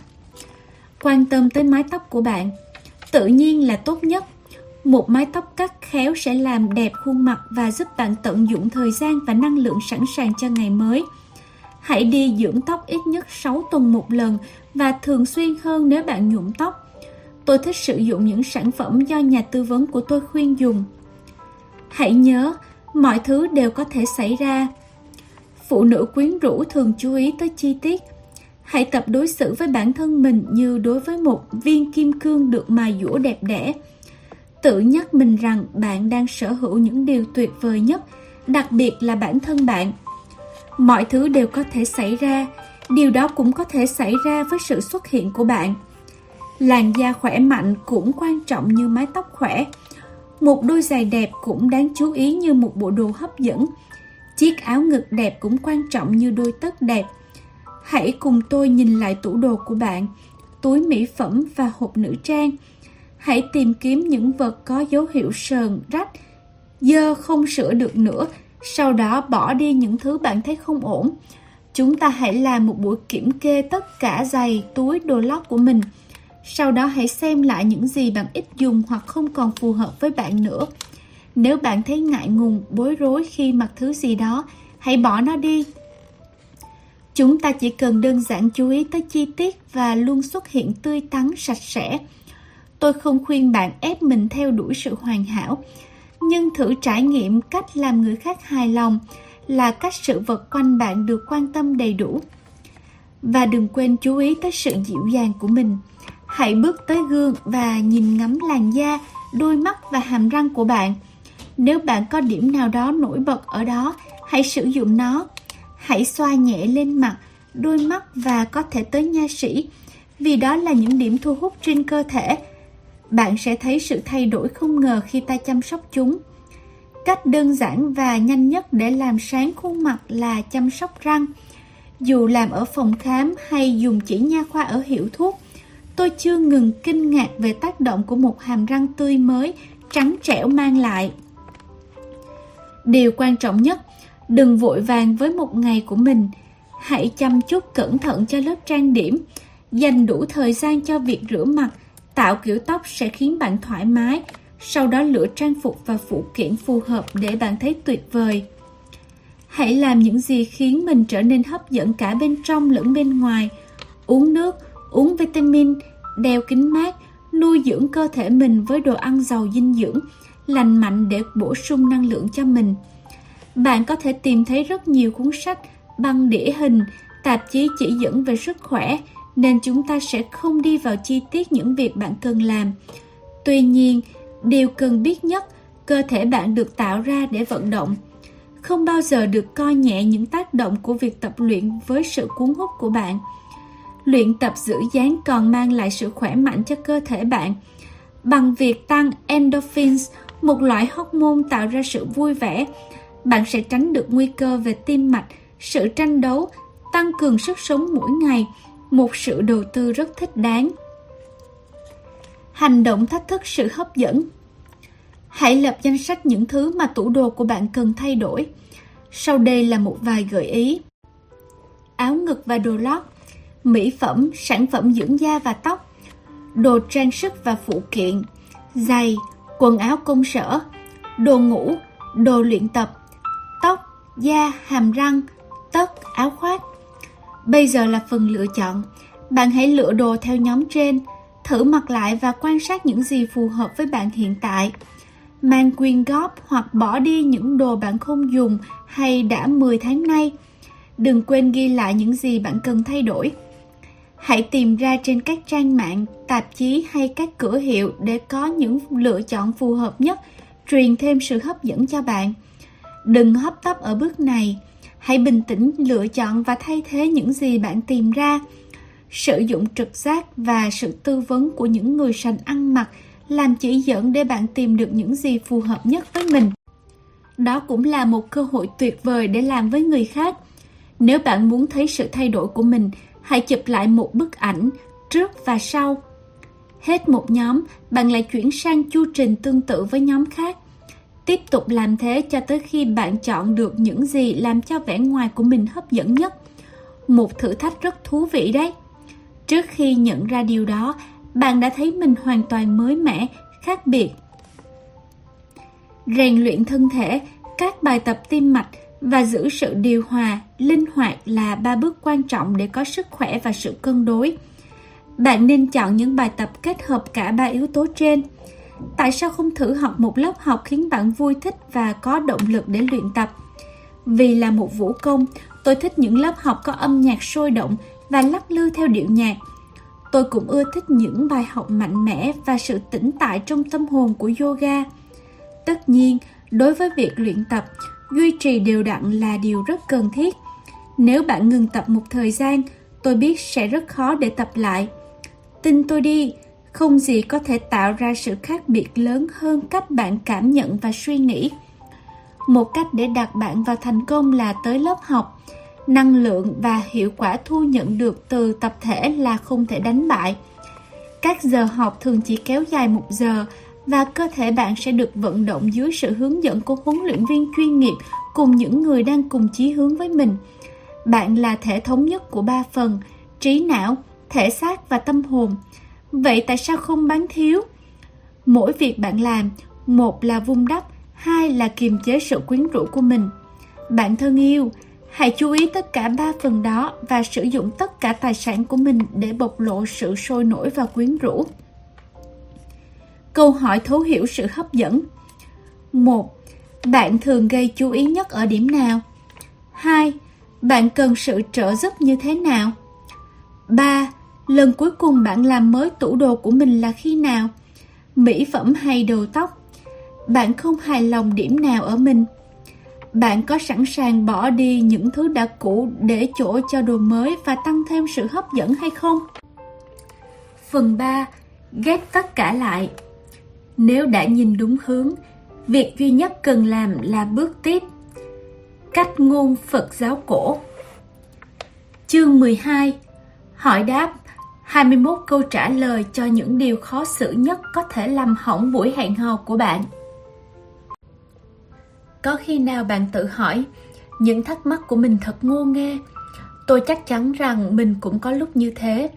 Quan tâm tới mái tóc của bạn, tự nhiên là tốt nhất. Một mái tóc cắt khéo sẽ làm đẹp khuôn mặt và giúp bạn tận dụng thời gian và năng lượng sẵn sàng cho ngày mới. Hãy đi dưỡng tóc ít nhất 6 tuần một lần và thường xuyên hơn nếu bạn nhuộm tóc. Tôi thích sử dụng những sản phẩm do nhà tư vấn của tôi khuyên dùng. Hãy nhớ, mọi thứ đều có thể xảy ra. Phụ nữ quyến rũ thường chú ý tới chi tiết. Hãy tập đối xử với bản thân mình như đối với một viên kim cương được mài dũa đẹp đẽ. Tự nhắc mình rằng bạn đang sở hữu những điều tuyệt vời nhất, đặc biệt là bản thân bạn. Mọi thứ đều có thể xảy ra, điều đó cũng có thể xảy ra với sự xuất hiện của bạn. Làn da khỏe mạnh cũng quan trọng như mái tóc khỏe. Một đôi giày đẹp cũng đáng chú ý như một bộ đồ hấp dẫn. Chiếc áo ngực đẹp cũng quan trọng như đôi tất đẹp. Hãy cùng tôi nhìn lại tủ đồ của bạn, túi mỹ phẩm và hộp nữ trang. Hãy tìm kiếm những vật có dấu hiệu sờn, rách, dơ không sửa được nữa, sau đó bỏ đi những thứ bạn thấy không ổn. Chúng ta hãy làm một buổi kiểm kê tất cả giày, túi, đồ lót của mình. Sau đó hãy xem lại những gì bạn ít dùng hoặc không còn phù hợp với bạn nữa. Nếu bạn thấy ngại ngùng, bối rối khi mặc thứ gì đó, hãy bỏ nó đi. Chúng ta chỉ cần đơn giản chú ý tới chi tiết và luôn xuất hiện tươi tắn, sạch sẽ. Tôi không khuyên bạn ép mình theo đuổi sự hoàn hảo, nhưng thử trải nghiệm cách làm người khác hài lòng là cách sự vật quanh bạn được quan tâm đầy đủ. Và đừng quên chú ý tới sự dịu dàng của mình. Hãy bước tới gương và nhìn ngắm làn da, đôi mắt và hàm răng của bạn. Nếu bạn có điểm nào đó nổi bật ở đó, hãy sử dụng nó. Hãy xoa nhẹ lên mặt, đôi mắt và có thể tới nha sĩ, vì đó là những điểm thu hút trên cơ thể. Bạn sẽ thấy sự thay đổi không ngờ khi ta chăm sóc chúng. Cách đơn giản và nhanh nhất để làm sáng khuôn mặt là chăm sóc răng. Dù làm ở phòng khám hay dùng chỉ nha khoa ở hiệu thuốc, tôi chưa ngừng kinh ngạc về tác động của một hàm răng tươi mới, trắng trẻo mang lại. Điều quan trọng nhất, đừng vội vàng với một ngày của mình. Hãy chăm chút cẩn thận cho lớp trang điểm, dành đủ thời gian cho việc rửa mặt, tạo kiểu tóc sẽ khiến bạn thoải mái, sau đó lựa trang phục và phụ kiện phù hợp để bạn thấy tuyệt vời. Hãy làm những gì khiến mình trở nên hấp dẫn cả bên trong lẫn bên ngoài. Uống nước, uống vitamin, đeo kính mát, nuôi dưỡng cơ thể mình với đồ ăn giàu dinh dưỡng, lành mạnh để bổ sung năng lượng cho mình. Bạn có thể tìm thấy rất nhiều cuốn sách, băng đĩa hình, tạp chí chỉ dẫn về sức khỏe, nên chúng ta sẽ không đi vào chi tiết những việc bạn cần làm. Tuy nhiên, điều cần biết nhất, cơ thể bạn được tạo ra để vận động. Không bao giờ được coi nhẹ những tác động của việc tập luyện với sự cuốn hút của bạn. Luyện tập giữ dáng còn mang lại sự khỏe mạnh cho cơ thể bạn. Bằng việc tăng endorphins, một loại hormone tạo ra sự vui vẻ, bạn sẽ tránh được nguy cơ về tim mạch, sự tranh đấu, tăng cường sức sống mỗi ngày, một sự đầu tư rất thích đáng. Hành động thách thức sự hấp dẫn Hãy lập danh sách những thứ mà tủ đồ của bạn cần thay đổi. Sau đây là một vài gợi ý. Áo ngực và đồ lót, mỹ phẩm, sản phẩm dưỡng da và tóc, đồ trang sức và phụ kiện, giày, quần áo công sở, đồ ngủ, đồ luyện tập, tóc, da, hàm răng, tất, áo khoác. Bây giờ là phần lựa chọn. Bạn hãy lựa đồ theo nhóm trên, thử mặc lại và quan sát những gì phù hợp với bạn hiện tại. Mang quyên góp hoặc bỏ đi những đồ bạn không dùng hay đã 10 tháng nay. Đừng quên ghi lại những gì bạn cần thay đổi. Hãy tìm ra trên các trang mạng, tạp chí hay các cửa hiệu để có những lựa chọn phù hợp nhất, truyền thêm sự hấp dẫn cho bạn. Đừng hấp tấp ở bước này. Hãy bình tĩnh lựa chọn và thay thế những gì bạn tìm ra. Sử dụng trực giác và sự tư vấn của những người sành ăn mặc làm chỉ dẫn để bạn tìm được những gì phù hợp nhất với mình. Đó cũng là một cơ hội tuyệt vời để làm với người khác. Nếu bạn muốn thấy sự thay đổi của mình, hãy chụp lại một bức ảnh trước và sau. Hết một nhóm, bạn lại chuyển sang chu trình tương tự với nhóm khác. Tiếp tục làm thế cho tới khi bạn chọn được những gì làm cho vẻ ngoài của mình hấp dẫn nhất. Một thử thách rất thú vị đấy. Trước khi nhận ra điều đó, bạn đã thấy mình hoàn toàn mới mẻ, khác biệt. Rèn luyện thân thể, các bài tập tim mạch và giữ sự điều hòa, linh hoạt là ba bước quan trọng để có sức khỏe và sự cân đối. Bạn nên chọn những bài tập kết hợp cả ba yếu tố trên. Tại sao không thử học một lớp học khiến bạn vui thích và có động lực để luyện tập? Vì là một vũ công, tôi thích những lớp học có âm nhạc sôi động và lắc lư theo điệu nhạc. Tôi cũng ưa thích những bài học mạnh mẽ và sự tĩnh tại trong tâm hồn của yoga. Tất nhiên, đối với việc luyện tập, duy trì đều đặn là điều rất cần thiết. Nếu bạn ngừng tập một thời gian, tôi biết sẽ rất khó để tập lại. Tin tôi đi, không gì có thể tạo ra sự khác biệt lớn hơn cách bạn cảm nhận và suy nghĩ. Một cách để đặt bạn vào thành công là tới lớp học. Năng lượng và hiệu quả thu nhận được từ tập thể là không thể đánh bại. Các giờ học thường chỉ kéo dài một giờ và cơ thể bạn sẽ được vận động dưới sự hướng dẫn của huấn luyện viên chuyên nghiệp cùng những người đang cùng chí hướng với mình. Bạn là thể thống nhất của ba phần, trí não, thể xác và tâm hồn. Vậy tại sao không bán thiếu? Mỗi việc bạn làm, một là vung đắp, hai là kiềm chế sự quyến rũ của mình. Bạn thân yêu, hãy chú ý tất cả ba phần đó và sử dụng tất cả tài sản của mình để bộc lộ sự sôi nổi và quyến rũ. Câu hỏi thấu hiểu sự hấp dẫn. 1. Bạn thường gây chú ý nhất ở điểm nào? 2. Bạn cần sự trợ giúp như thế nào? 3. Lần cuối cùng bạn làm mới tủ đồ của mình là khi nào? Mỹ phẩm hay đồ tóc? Bạn không hài lòng điểm nào ở mình? Bạn có sẵn sàng bỏ đi những thứ đã cũ để chỗ cho đồ mới và tăng thêm sự hấp dẫn hay không? Phần 3. Ghét tất cả lại nếu đã nhìn đúng hướng, việc duy nhất cần làm là bước tiếp. Cách ngôn Phật giáo cổ Chương 12 Hỏi đáp 21 câu trả lời cho những điều khó xử nhất có thể làm hỏng buổi hẹn hò của bạn. Có khi nào bạn tự hỏi, những thắc mắc của mình thật ngô nghê. Tôi chắc chắn rằng mình cũng có lúc như thế.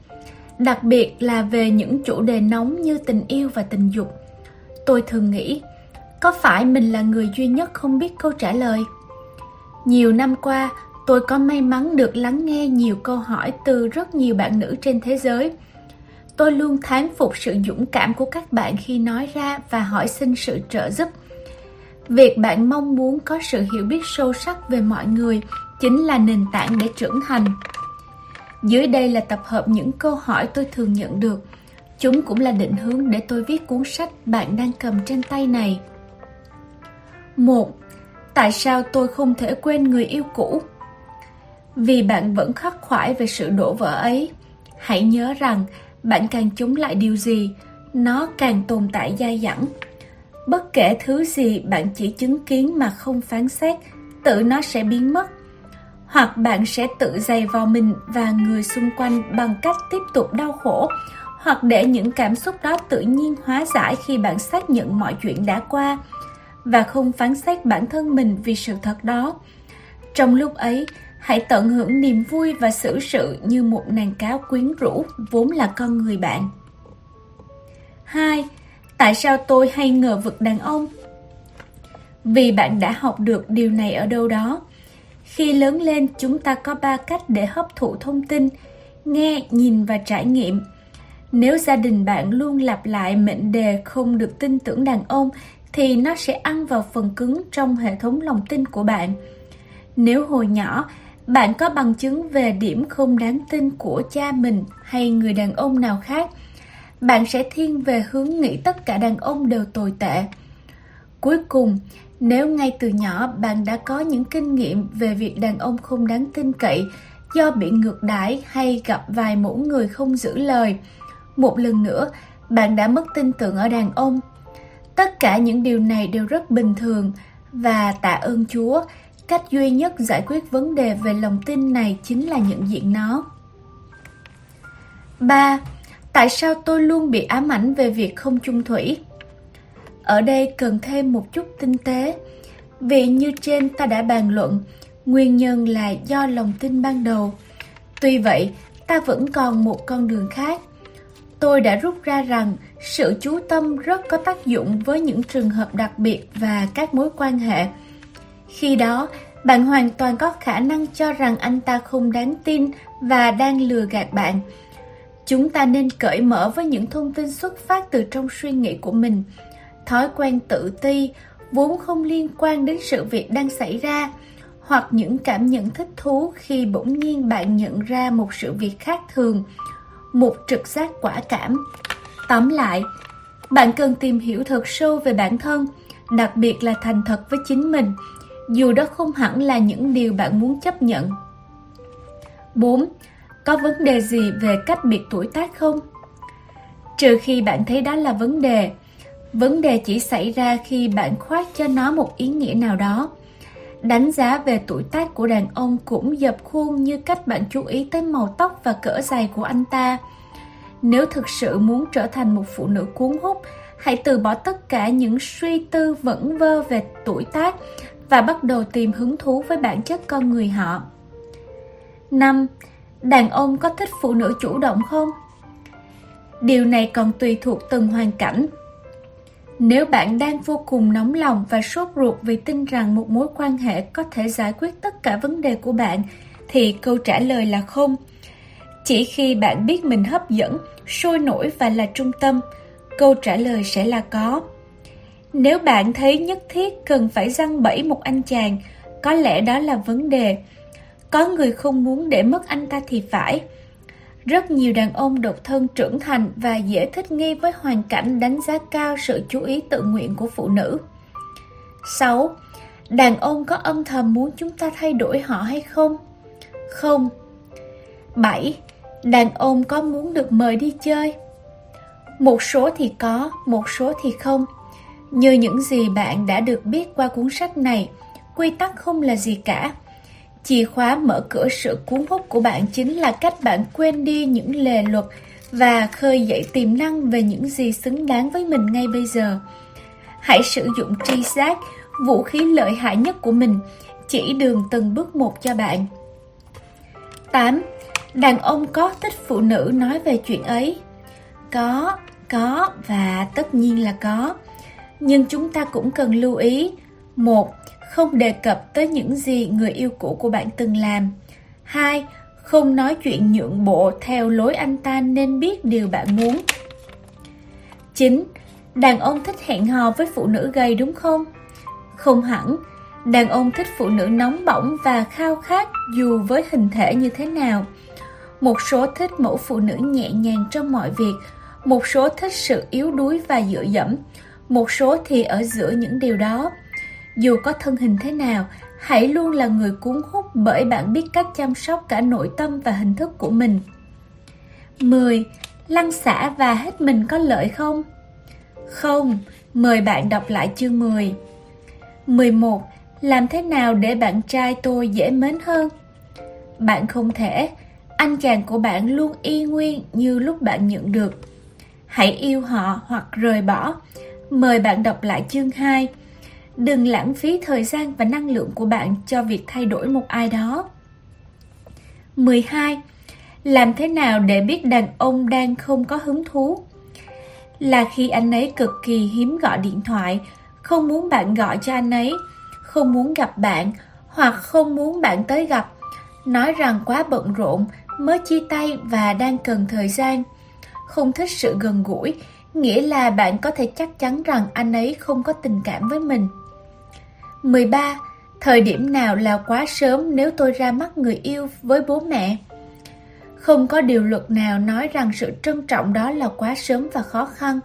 Đặc biệt là về những chủ đề nóng như tình yêu và tình dục tôi thường nghĩ có phải mình là người duy nhất không biết câu trả lời nhiều năm qua tôi có may mắn được lắng nghe nhiều câu hỏi từ rất nhiều bạn nữ trên thế giới tôi luôn thán phục sự dũng cảm của các bạn khi nói ra và hỏi xin sự trợ giúp việc bạn mong muốn có sự hiểu biết sâu sắc về mọi người chính là nền tảng để trưởng thành dưới đây là tập hợp những câu hỏi tôi thường nhận được Chúng cũng là định hướng để tôi viết cuốn sách bạn đang cầm trên tay này. một, Tại sao tôi không thể quên người yêu cũ? Vì bạn vẫn khắc khoải về sự đổ vỡ ấy. Hãy nhớ rằng bạn càng chống lại điều gì, nó càng tồn tại dai dẳng. Bất kể thứ gì bạn chỉ chứng kiến mà không phán xét, tự nó sẽ biến mất. Hoặc bạn sẽ tự dày vào mình và người xung quanh bằng cách tiếp tục đau khổ hoặc để những cảm xúc đó tự nhiên hóa giải khi bạn xác nhận mọi chuyện đã qua và không phán xét bản thân mình vì sự thật đó. Trong lúc ấy, hãy tận hưởng niềm vui và xử sự như một nàng cáo quyến rũ vốn là con người bạn. 2. Tại sao tôi hay ngờ vực đàn ông? Vì bạn đã học được điều này ở đâu đó. Khi lớn lên, chúng ta có ba cách để hấp thụ thông tin, nghe, nhìn và trải nghiệm – nếu gia đình bạn luôn lặp lại mệnh đề không được tin tưởng đàn ông thì nó sẽ ăn vào phần cứng trong hệ thống lòng tin của bạn. Nếu hồi nhỏ bạn có bằng chứng về điểm không đáng tin của cha mình hay người đàn ông nào khác, bạn sẽ thiên về hướng nghĩ tất cả đàn ông đều tồi tệ. Cuối cùng, nếu ngay từ nhỏ bạn đã có những kinh nghiệm về việc đàn ông không đáng tin cậy do bị ngược đãi hay gặp vài mẫu người không giữ lời, một lần nữa, bạn đã mất tin tưởng ở đàn ông. Tất cả những điều này đều rất bình thường và tạ ơn Chúa, cách duy nhất giải quyết vấn đề về lòng tin này chính là nhận diện nó. 3. Tại sao tôi luôn bị ám ảnh về việc không chung thủy? ở đây cần thêm một chút tinh tế. Vì như trên ta đã bàn luận, nguyên nhân là do lòng tin ban đầu. Tuy vậy, ta vẫn còn một con đường khác. Tôi đã rút ra rằng sự chú tâm rất có tác dụng với những trường hợp đặc biệt và các mối quan hệ. Khi đó, bạn hoàn toàn có khả năng cho rằng anh ta không đáng tin và đang lừa gạt bạn. Chúng ta nên cởi mở với những thông tin xuất phát từ trong suy nghĩ của mình. Thói quen tự ti vốn không liên quan đến sự việc đang xảy ra, hoặc những cảm nhận thích thú khi bỗng nhiên bạn nhận ra một sự việc khác thường, một trực giác quả cảm. Tóm lại, bạn cần tìm hiểu thật sâu về bản thân, đặc biệt là thành thật với chính mình, dù đó không hẳn là những điều bạn muốn chấp nhận. 4. Có vấn đề gì về cách biệt tuổi tác không? Trừ khi bạn thấy đó là vấn đề, vấn đề chỉ xảy ra khi bạn khoác cho nó một ý nghĩa nào đó. Đánh giá về tuổi tác của đàn ông cũng dập khuôn như cách bạn chú ý tới màu tóc và cỡ giày của anh ta. Nếu thực sự muốn trở thành một phụ nữ cuốn hút, hãy từ bỏ tất cả những suy tư vẩn vơ về tuổi tác và bắt đầu tìm hứng thú với bản chất con người họ. 5. Đàn ông có thích phụ nữ chủ động không? Điều này còn tùy thuộc từng hoàn cảnh. Nếu bạn đang vô cùng nóng lòng và sốt ruột vì tin rằng một mối quan hệ có thể giải quyết tất cả vấn đề của bạn, thì câu trả lời là không. Chỉ khi bạn biết mình hấp dẫn, sôi nổi và là trung tâm, câu trả lời sẽ là có. Nếu bạn thấy nhất thiết cần phải răng bẫy một anh chàng, có lẽ đó là vấn đề. Có người không muốn để mất anh ta thì phải. Rất nhiều đàn ông độc thân trưởng thành và dễ thích nghi với hoàn cảnh đánh giá cao sự chú ý tự nguyện của phụ nữ. 6. Đàn ông có âm thầm muốn chúng ta thay đổi họ hay không? Không. 7. Đàn ông có muốn được mời đi chơi? Một số thì có, một số thì không. Như những gì bạn đã được biết qua cuốn sách này, quy tắc không là gì cả. Chìa khóa mở cửa sự cuốn hút của bạn chính là cách bạn quên đi những lề luật và khơi dậy tiềm năng về những gì xứng đáng với mình ngay bây giờ. Hãy sử dụng tri giác, vũ khí lợi hại nhất của mình, chỉ đường từng bước một cho bạn. 8. Đàn ông có thích phụ nữ nói về chuyện ấy? Có, có và tất nhiên là có. Nhưng chúng ta cũng cần lưu ý. một Không đề cập tới những gì người yêu cũ của bạn từng làm. 2. Không nói chuyện nhượng bộ theo lối anh ta nên biết điều bạn muốn. 9. Đàn ông thích hẹn hò với phụ nữ gầy đúng không? Không hẳn. Đàn ông thích phụ nữ nóng bỏng và khao khát dù với hình thể như thế nào. Một số thích mẫu phụ nữ nhẹ nhàng trong mọi việc, một số thích sự yếu đuối và dựa dẫm, một số thì ở giữa những điều đó. Dù có thân hình thế nào, hãy luôn là người cuốn hút bởi bạn biết cách chăm sóc cả nội tâm và hình thức của mình. 10. Lăn xả và hết mình có lợi không? Không, mời bạn đọc lại chương 10. 11. Làm thế nào để bạn trai tôi dễ mến hơn? Bạn không thể, anh chàng của bạn luôn y nguyên như lúc bạn nhận được. Hãy yêu họ hoặc rời bỏ. Mời bạn đọc lại chương 2. Đừng lãng phí thời gian và năng lượng của bạn cho việc thay đổi một ai đó. 12. Làm thế nào để biết đàn ông đang không có hứng thú? Là khi anh ấy cực kỳ hiếm gọi điện thoại, không muốn bạn gọi cho anh ấy, không muốn gặp bạn hoặc không muốn bạn tới gặp, nói rằng quá bận rộn mới chia tay và đang cần thời gian. Không thích sự gần gũi, nghĩa là bạn có thể chắc chắn rằng anh ấy không có tình cảm với mình. 13. Thời điểm nào là quá sớm nếu tôi ra mắt người yêu với bố mẹ? Không có điều luật nào nói rằng sự trân trọng đó là quá sớm và khó khăn.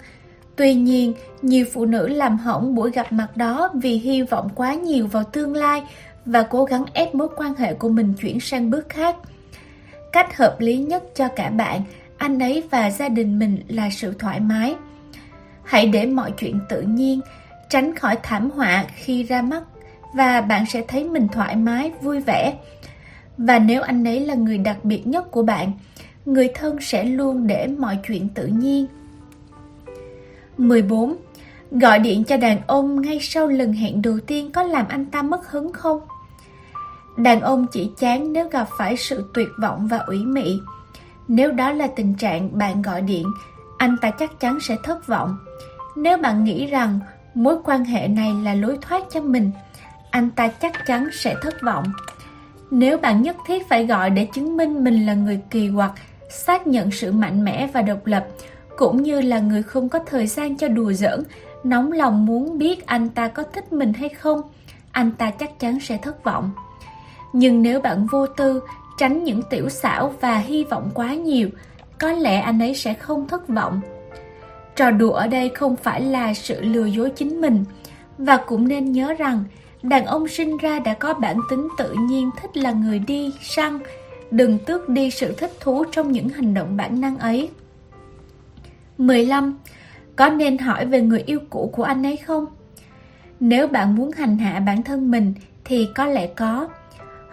Tuy nhiên, nhiều phụ nữ làm hỏng buổi gặp mặt đó vì hy vọng quá nhiều vào tương lai và cố gắng ép mối quan hệ của mình chuyển sang bước khác. Cách hợp lý nhất cho cả bạn, anh ấy và gia đình mình là sự thoải mái. Hãy để mọi chuyện tự nhiên, tránh khỏi thảm họa khi ra mắt và bạn sẽ thấy mình thoải mái, vui vẻ. Và nếu anh ấy là người đặc biệt nhất của bạn, người thân sẽ luôn để mọi chuyện tự nhiên. 14. Gọi điện cho đàn ông ngay sau lần hẹn đầu tiên có làm anh ta mất hứng không? Đàn ông chỉ chán nếu gặp phải sự tuyệt vọng và ủy mị. Nếu đó là tình trạng bạn gọi điện, anh ta chắc chắn sẽ thất vọng. Nếu bạn nghĩ rằng mối quan hệ này là lối thoát cho mình, anh ta chắc chắn sẽ thất vọng. Nếu bạn nhất thiết phải gọi để chứng minh mình là người kỳ quặc, xác nhận sự mạnh mẽ và độc lập, cũng như là người không có thời gian cho đùa giỡn, nóng lòng muốn biết anh ta có thích mình hay không, anh ta chắc chắn sẽ thất vọng. Nhưng nếu bạn vô tư, tránh những tiểu xảo và hy vọng quá nhiều, có lẽ anh ấy sẽ không thất vọng. Trò đùa ở đây không phải là sự lừa dối chính mình, và cũng nên nhớ rằng đàn ông sinh ra đã có bản tính tự nhiên thích là người đi săn, đừng tước đi sự thích thú trong những hành động bản năng ấy. 15. Có nên hỏi về người yêu cũ của anh ấy không? Nếu bạn muốn hành hạ bản thân mình thì có lẽ có.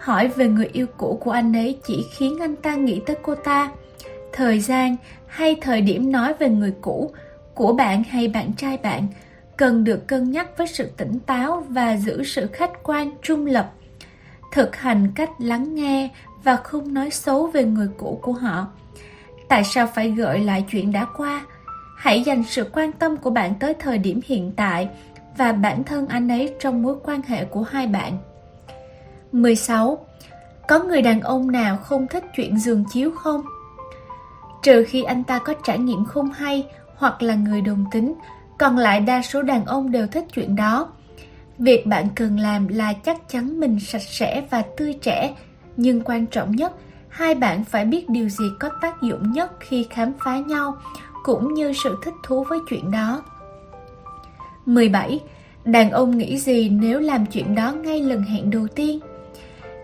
Hỏi về người yêu cũ của anh ấy chỉ khiến anh ta nghĩ tới cô ta. Thời gian hay thời điểm nói về người cũ, của bạn hay bạn trai bạn cần được cân nhắc với sự tỉnh táo và giữ sự khách quan, trung lập. Thực hành cách lắng nghe và không nói xấu về người cũ của họ. Tại sao phải gợi lại chuyện đã qua? Hãy dành sự quan tâm của bạn tới thời điểm hiện tại và bản thân anh ấy trong mối quan hệ của hai bạn. 16. Có người đàn ông nào không thích chuyện giường chiếu không? Trừ khi anh ta có trải nghiệm không hay hoặc là người đồng tính, còn lại đa số đàn ông đều thích chuyện đó. Việc bạn cần làm là chắc chắn mình sạch sẽ và tươi trẻ, nhưng quan trọng nhất, hai bạn phải biết điều gì có tác dụng nhất khi khám phá nhau, cũng như sự thích thú với chuyện đó. 17. Đàn ông nghĩ gì nếu làm chuyện đó ngay lần hẹn đầu tiên?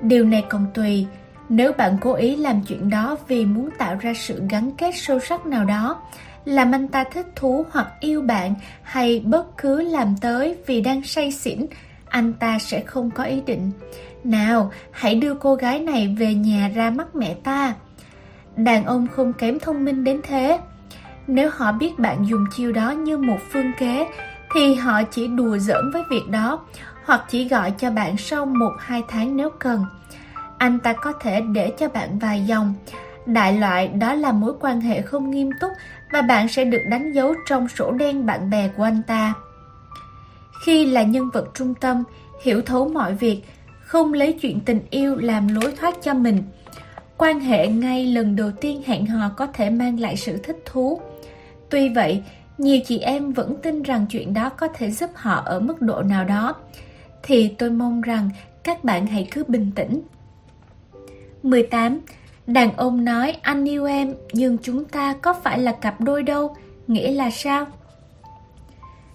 Điều này còn tùy, nếu bạn cố ý làm chuyện đó vì muốn tạo ra sự gắn kết sâu sắc nào đó, làm anh ta thích thú hoặc yêu bạn hay bất cứ làm tới vì đang say xỉn, anh ta sẽ không có ý định. Nào, hãy đưa cô gái này về nhà ra mắt mẹ ta. Đàn ông không kém thông minh đến thế. Nếu họ biết bạn dùng chiêu đó như một phương kế, thì họ chỉ đùa giỡn với việc đó, hoặc chỉ gọi cho bạn sau một hai tháng nếu cần. Anh ta có thể để cho bạn vài dòng. Đại loại đó là mối quan hệ không nghiêm túc và bạn sẽ được đánh dấu trong sổ đen bạn bè của anh ta. Khi là nhân vật trung tâm, hiểu thấu mọi việc, không lấy chuyện tình yêu làm lối thoát cho mình. Quan hệ ngay lần đầu tiên hẹn hò có thể mang lại sự thích thú. Tuy vậy, nhiều chị em vẫn tin rằng chuyện đó có thể giúp họ ở mức độ nào đó. Thì tôi mong rằng các bạn hãy cứ bình tĩnh. 18. Đàn ông nói anh yêu em nhưng chúng ta có phải là cặp đôi đâu, nghĩa là sao?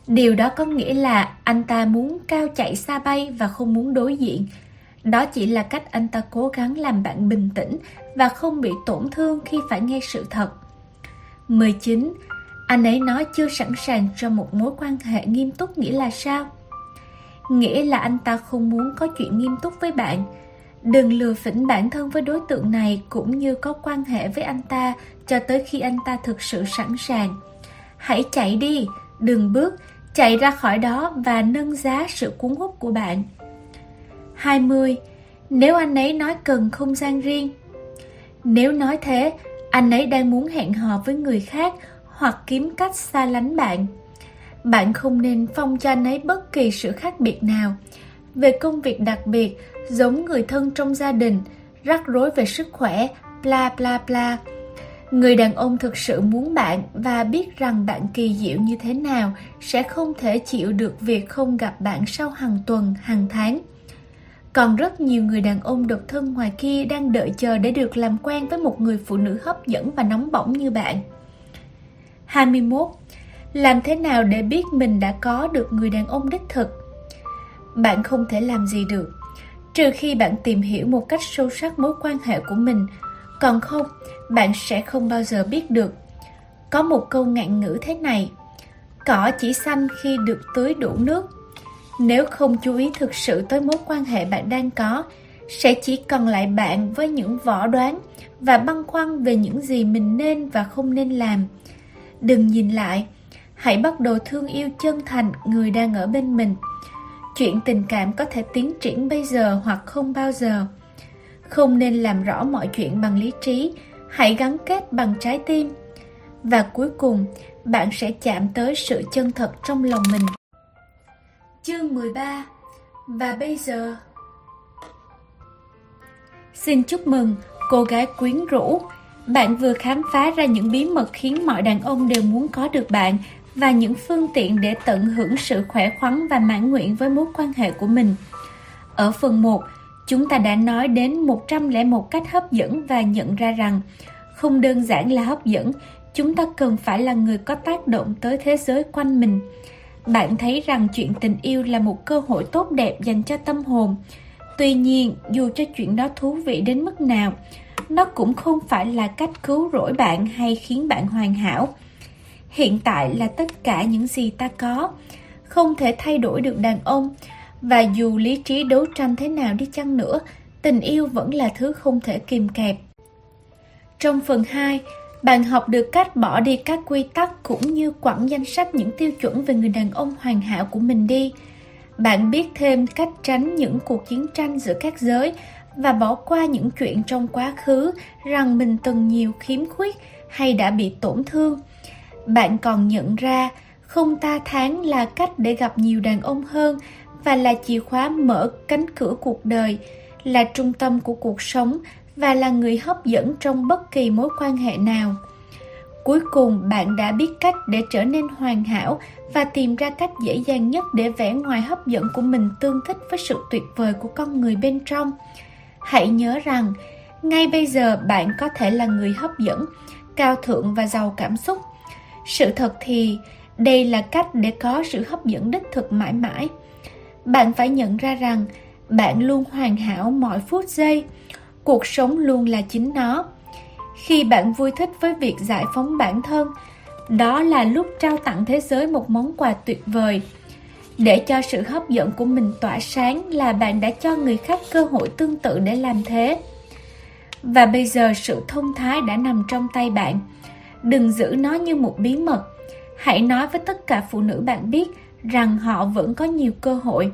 Điều đó có nghĩa là anh ta muốn cao chạy xa bay và không muốn đối diện. Đó chỉ là cách anh ta cố gắng làm bạn bình tĩnh và không bị tổn thương khi phải nghe sự thật. 19. Anh ấy nói chưa sẵn sàng cho một mối quan hệ nghiêm túc nghĩa là sao? Nghĩa là anh ta không muốn có chuyện nghiêm túc với bạn Đừng lừa phỉnh bản thân với đối tượng này cũng như có quan hệ với anh ta cho tới khi anh ta thực sự sẵn sàng. Hãy chạy đi, đừng bước, chạy ra khỏi đó và nâng giá sự cuốn hút của bạn. 20. Nếu anh ấy nói cần không gian riêng Nếu nói thế, anh ấy đang muốn hẹn hò với người khác hoặc kiếm cách xa lánh bạn. Bạn không nên phong cho anh ấy bất kỳ sự khác biệt nào. Về công việc đặc biệt, giống người thân trong gia đình, rắc rối về sức khỏe, bla bla bla. Người đàn ông thực sự muốn bạn và biết rằng bạn kỳ diệu như thế nào sẽ không thể chịu được việc không gặp bạn sau hàng tuần, hàng tháng. Còn rất nhiều người đàn ông độc thân ngoài kia đang đợi chờ để được làm quen với một người phụ nữ hấp dẫn và nóng bỏng như bạn. 21. Làm thế nào để biết mình đã có được người đàn ông đích thực? Bạn không thể làm gì được, trừ khi bạn tìm hiểu một cách sâu sắc mối quan hệ của mình. Còn không, bạn sẽ không bao giờ biết được. Có một câu ngạn ngữ thế này, cỏ chỉ xanh khi được tưới đủ nước. Nếu không chú ý thực sự tới mối quan hệ bạn đang có, sẽ chỉ còn lại bạn với những võ đoán và băn khoăn về những gì mình nên và không nên làm. Đừng nhìn lại hãy bắt đầu thương yêu chân thành người đang ở bên mình. Chuyện tình cảm có thể tiến triển bây giờ hoặc không bao giờ. Không nên làm rõ mọi chuyện bằng lý trí, hãy gắn kết bằng trái tim. Và cuối cùng, bạn sẽ chạm tới sự chân thật trong lòng mình. Chương 13 Và bây giờ Xin chúc mừng cô gái quyến rũ Bạn vừa khám phá ra những bí mật khiến mọi đàn ông đều muốn có được bạn và những phương tiện để tận hưởng sự khỏe khoắn và mãn nguyện với mối quan hệ của mình. Ở phần 1, chúng ta đã nói đến 101 cách hấp dẫn và nhận ra rằng không đơn giản là hấp dẫn, chúng ta cần phải là người có tác động tới thế giới quanh mình. Bạn thấy rằng chuyện tình yêu là một cơ hội tốt đẹp dành cho tâm hồn. Tuy nhiên, dù cho chuyện đó thú vị đến mức nào, nó cũng không phải là cách cứu rỗi bạn hay khiến bạn hoàn hảo. Hiện tại là tất cả những gì ta có, không thể thay đổi được đàn ông, và dù lý trí đấu tranh thế nào đi chăng nữa, tình yêu vẫn là thứ không thể kìm kẹp. Trong phần 2, bạn học được cách bỏ đi các quy tắc cũng như quẳng danh sách những tiêu chuẩn về người đàn ông hoàn hảo của mình đi. Bạn biết thêm cách tránh những cuộc chiến tranh giữa các giới và bỏ qua những chuyện trong quá khứ rằng mình từng nhiều khiếm khuyết hay đã bị tổn thương. Bạn còn nhận ra không ta tháng là cách để gặp nhiều đàn ông hơn và là chìa khóa mở cánh cửa cuộc đời, là trung tâm của cuộc sống và là người hấp dẫn trong bất kỳ mối quan hệ nào. Cuối cùng bạn đã biết cách để trở nên hoàn hảo và tìm ra cách dễ dàng nhất để vẽ ngoài hấp dẫn của mình tương thích với sự tuyệt vời của con người bên trong. Hãy nhớ rằng, ngay bây giờ bạn có thể là người hấp dẫn, cao thượng và giàu cảm xúc. Sự thật thì đây là cách để có sự hấp dẫn đích thực mãi mãi. Bạn phải nhận ra rằng bạn luôn hoàn hảo mọi phút giây, cuộc sống luôn là chính nó. Khi bạn vui thích với việc giải phóng bản thân, đó là lúc trao tặng thế giới một món quà tuyệt vời. Để cho sự hấp dẫn của mình tỏa sáng là bạn đã cho người khác cơ hội tương tự để làm thế. Và bây giờ sự thông thái đã nằm trong tay bạn. Đừng giữ nó như một bí mật. Hãy nói với tất cả phụ nữ bạn biết rằng họ vẫn có nhiều cơ hội.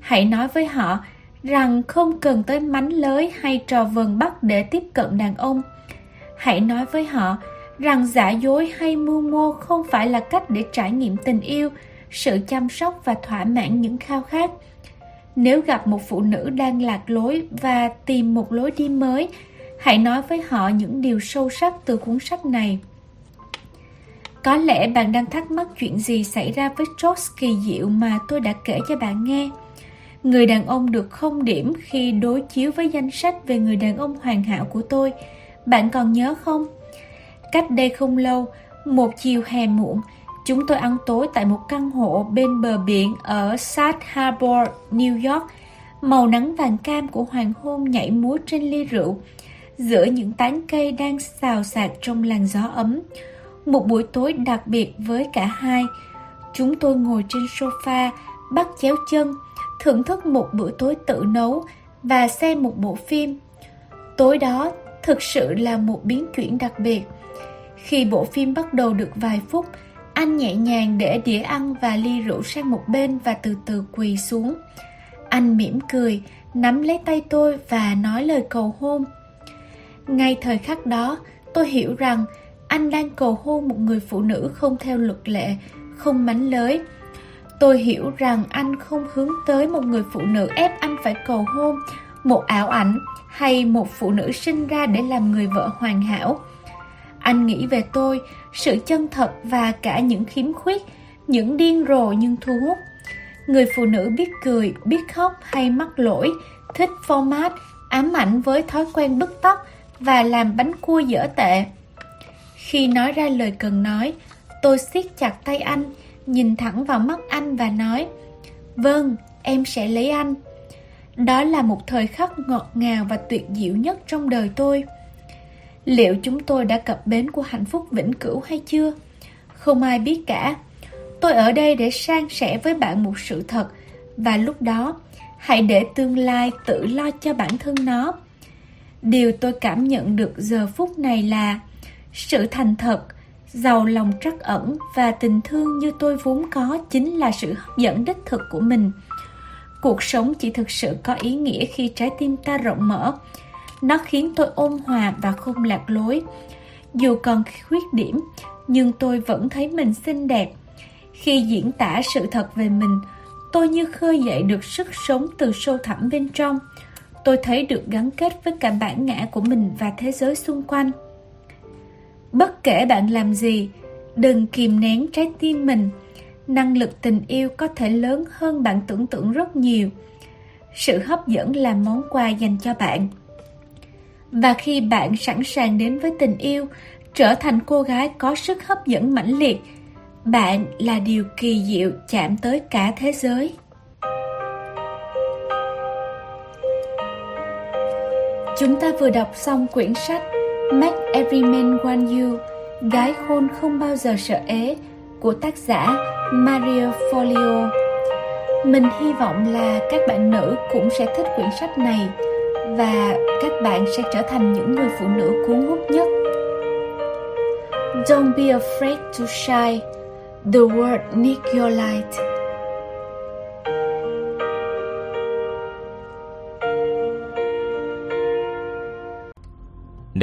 Hãy nói với họ rằng không cần tới mánh lới hay trò vần bắt để tiếp cận đàn ông. Hãy nói với họ rằng giả dối hay mưu mô không phải là cách để trải nghiệm tình yêu, sự chăm sóc và thỏa mãn những khao khát. Nếu gặp một phụ nữ đang lạc lối và tìm một lối đi mới, hãy nói với họ những điều sâu sắc từ cuốn sách này. Có lẽ bạn đang thắc mắc chuyện gì xảy ra với George kỳ diệu mà tôi đã kể cho bạn nghe. Người đàn ông được không điểm khi đối chiếu với danh sách về người đàn ông hoàn hảo của tôi. Bạn còn nhớ không? Cách đây không lâu, một chiều hè muộn, chúng tôi ăn tối tại một căn hộ bên bờ biển ở South Harbor, New York. Màu nắng vàng cam của hoàng hôn nhảy múa trên ly rượu, giữa những tán cây đang xào xạc trong làn gió ấm. Một buổi tối đặc biệt với cả hai. Chúng tôi ngồi trên sofa, bắt chéo chân, thưởng thức một bữa tối tự nấu và xem một bộ phim. Tối đó thực sự là một biến chuyển đặc biệt. Khi bộ phim bắt đầu được vài phút, anh nhẹ nhàng để đĩa ăn và ly rượu sang một bên và từ từ quỳ xuống. Anh mỉm cười, nắm lấy tay tôi và nói lời cầu hôn. Ngay thời khắc đó, tôi hiểu rằng anh đang cầu hôn một người phụ nữ không theo luật lệ, không mánh lới. Tôi hiểu rằng anh không hướng tới một người phụ nữ ép anh phải cầu hôn, một ảo ảnh hay một phụ nữ sinh ra để làm người vợ hoàn hảo. Anh nghĩ về tôi, sự chân thật và cả những khiếm khuyết, những điên rồ nhưng thu hút. Người phụ nữ biết cười, biết khóc hay mắc lỗi, thích format, ám ảnh với thói quen bứt tóc và làm bánh cua dở tệ. Khi nói ra lời cần nói, tôi siết chặt tay anh, nhìn thẳng vào mắt anh và nói Vâng, em sẽ lấy anh. Đó là một thời khắc ngọt ngào và tuyệt diệu nhất trong đời tôi. Liệu chúng tôi đã cập bến của hạnh phúc vĩnh cửu hay chưa? Không ai biết cả. Tôi ở đây để san sẻ với bạn một sự thật và lúc đó hãy để tương lai tự lo cho bản thân nó. Điều tôi cảm nhận được giờ phút này là sự thành thật, giàu lòng trắc ẩn và tình thương như tôi vốn có chính là sự hấp dẫn đích thực của mình. Cuộc sống chỉ thực sự có ý nghĩa khi trái tim ta rộng mở. Nó khiến tôi ôn hòa và không lạc lối. Dù còn khuyết điểm, nhưng tôi vẫn thấy mình xinh đẹp. Khi diễn tả sự thật về mình, tôi như khơi dậy được sức sống từ sâu thẳm bên trong. Tôi thấy được gắn kết với cả bản ngã của mình và thế giới xung quanh. Bất kể bạn làm gì, đừng kìm nén trái tim mình. Năng lực tình yêu có thể lớn hơn bạn tưởng tượng rất nhiều. Sự hấp dẫn là món quà dành cho bạn. Và khi bạn sẵn sàng đến với tình yêu, trở thành cô gái có sức hấp dẫn mãnh liệt, bạn là điều kỳ diệu chạm tới cả thế giới. Chúng ta vừa đọc xong quyển sách Make Every Man Want You, Gái khôn không bao giờ sợ ế, của tác giả Maria Folio. Mình hy vọng là các bạn nữ cũng sẽ thích quyển sách này và các bạn sẽ trở thành những người phụ nữ cuốn hút nhất. Don't be afraid to shine. The world needs your light.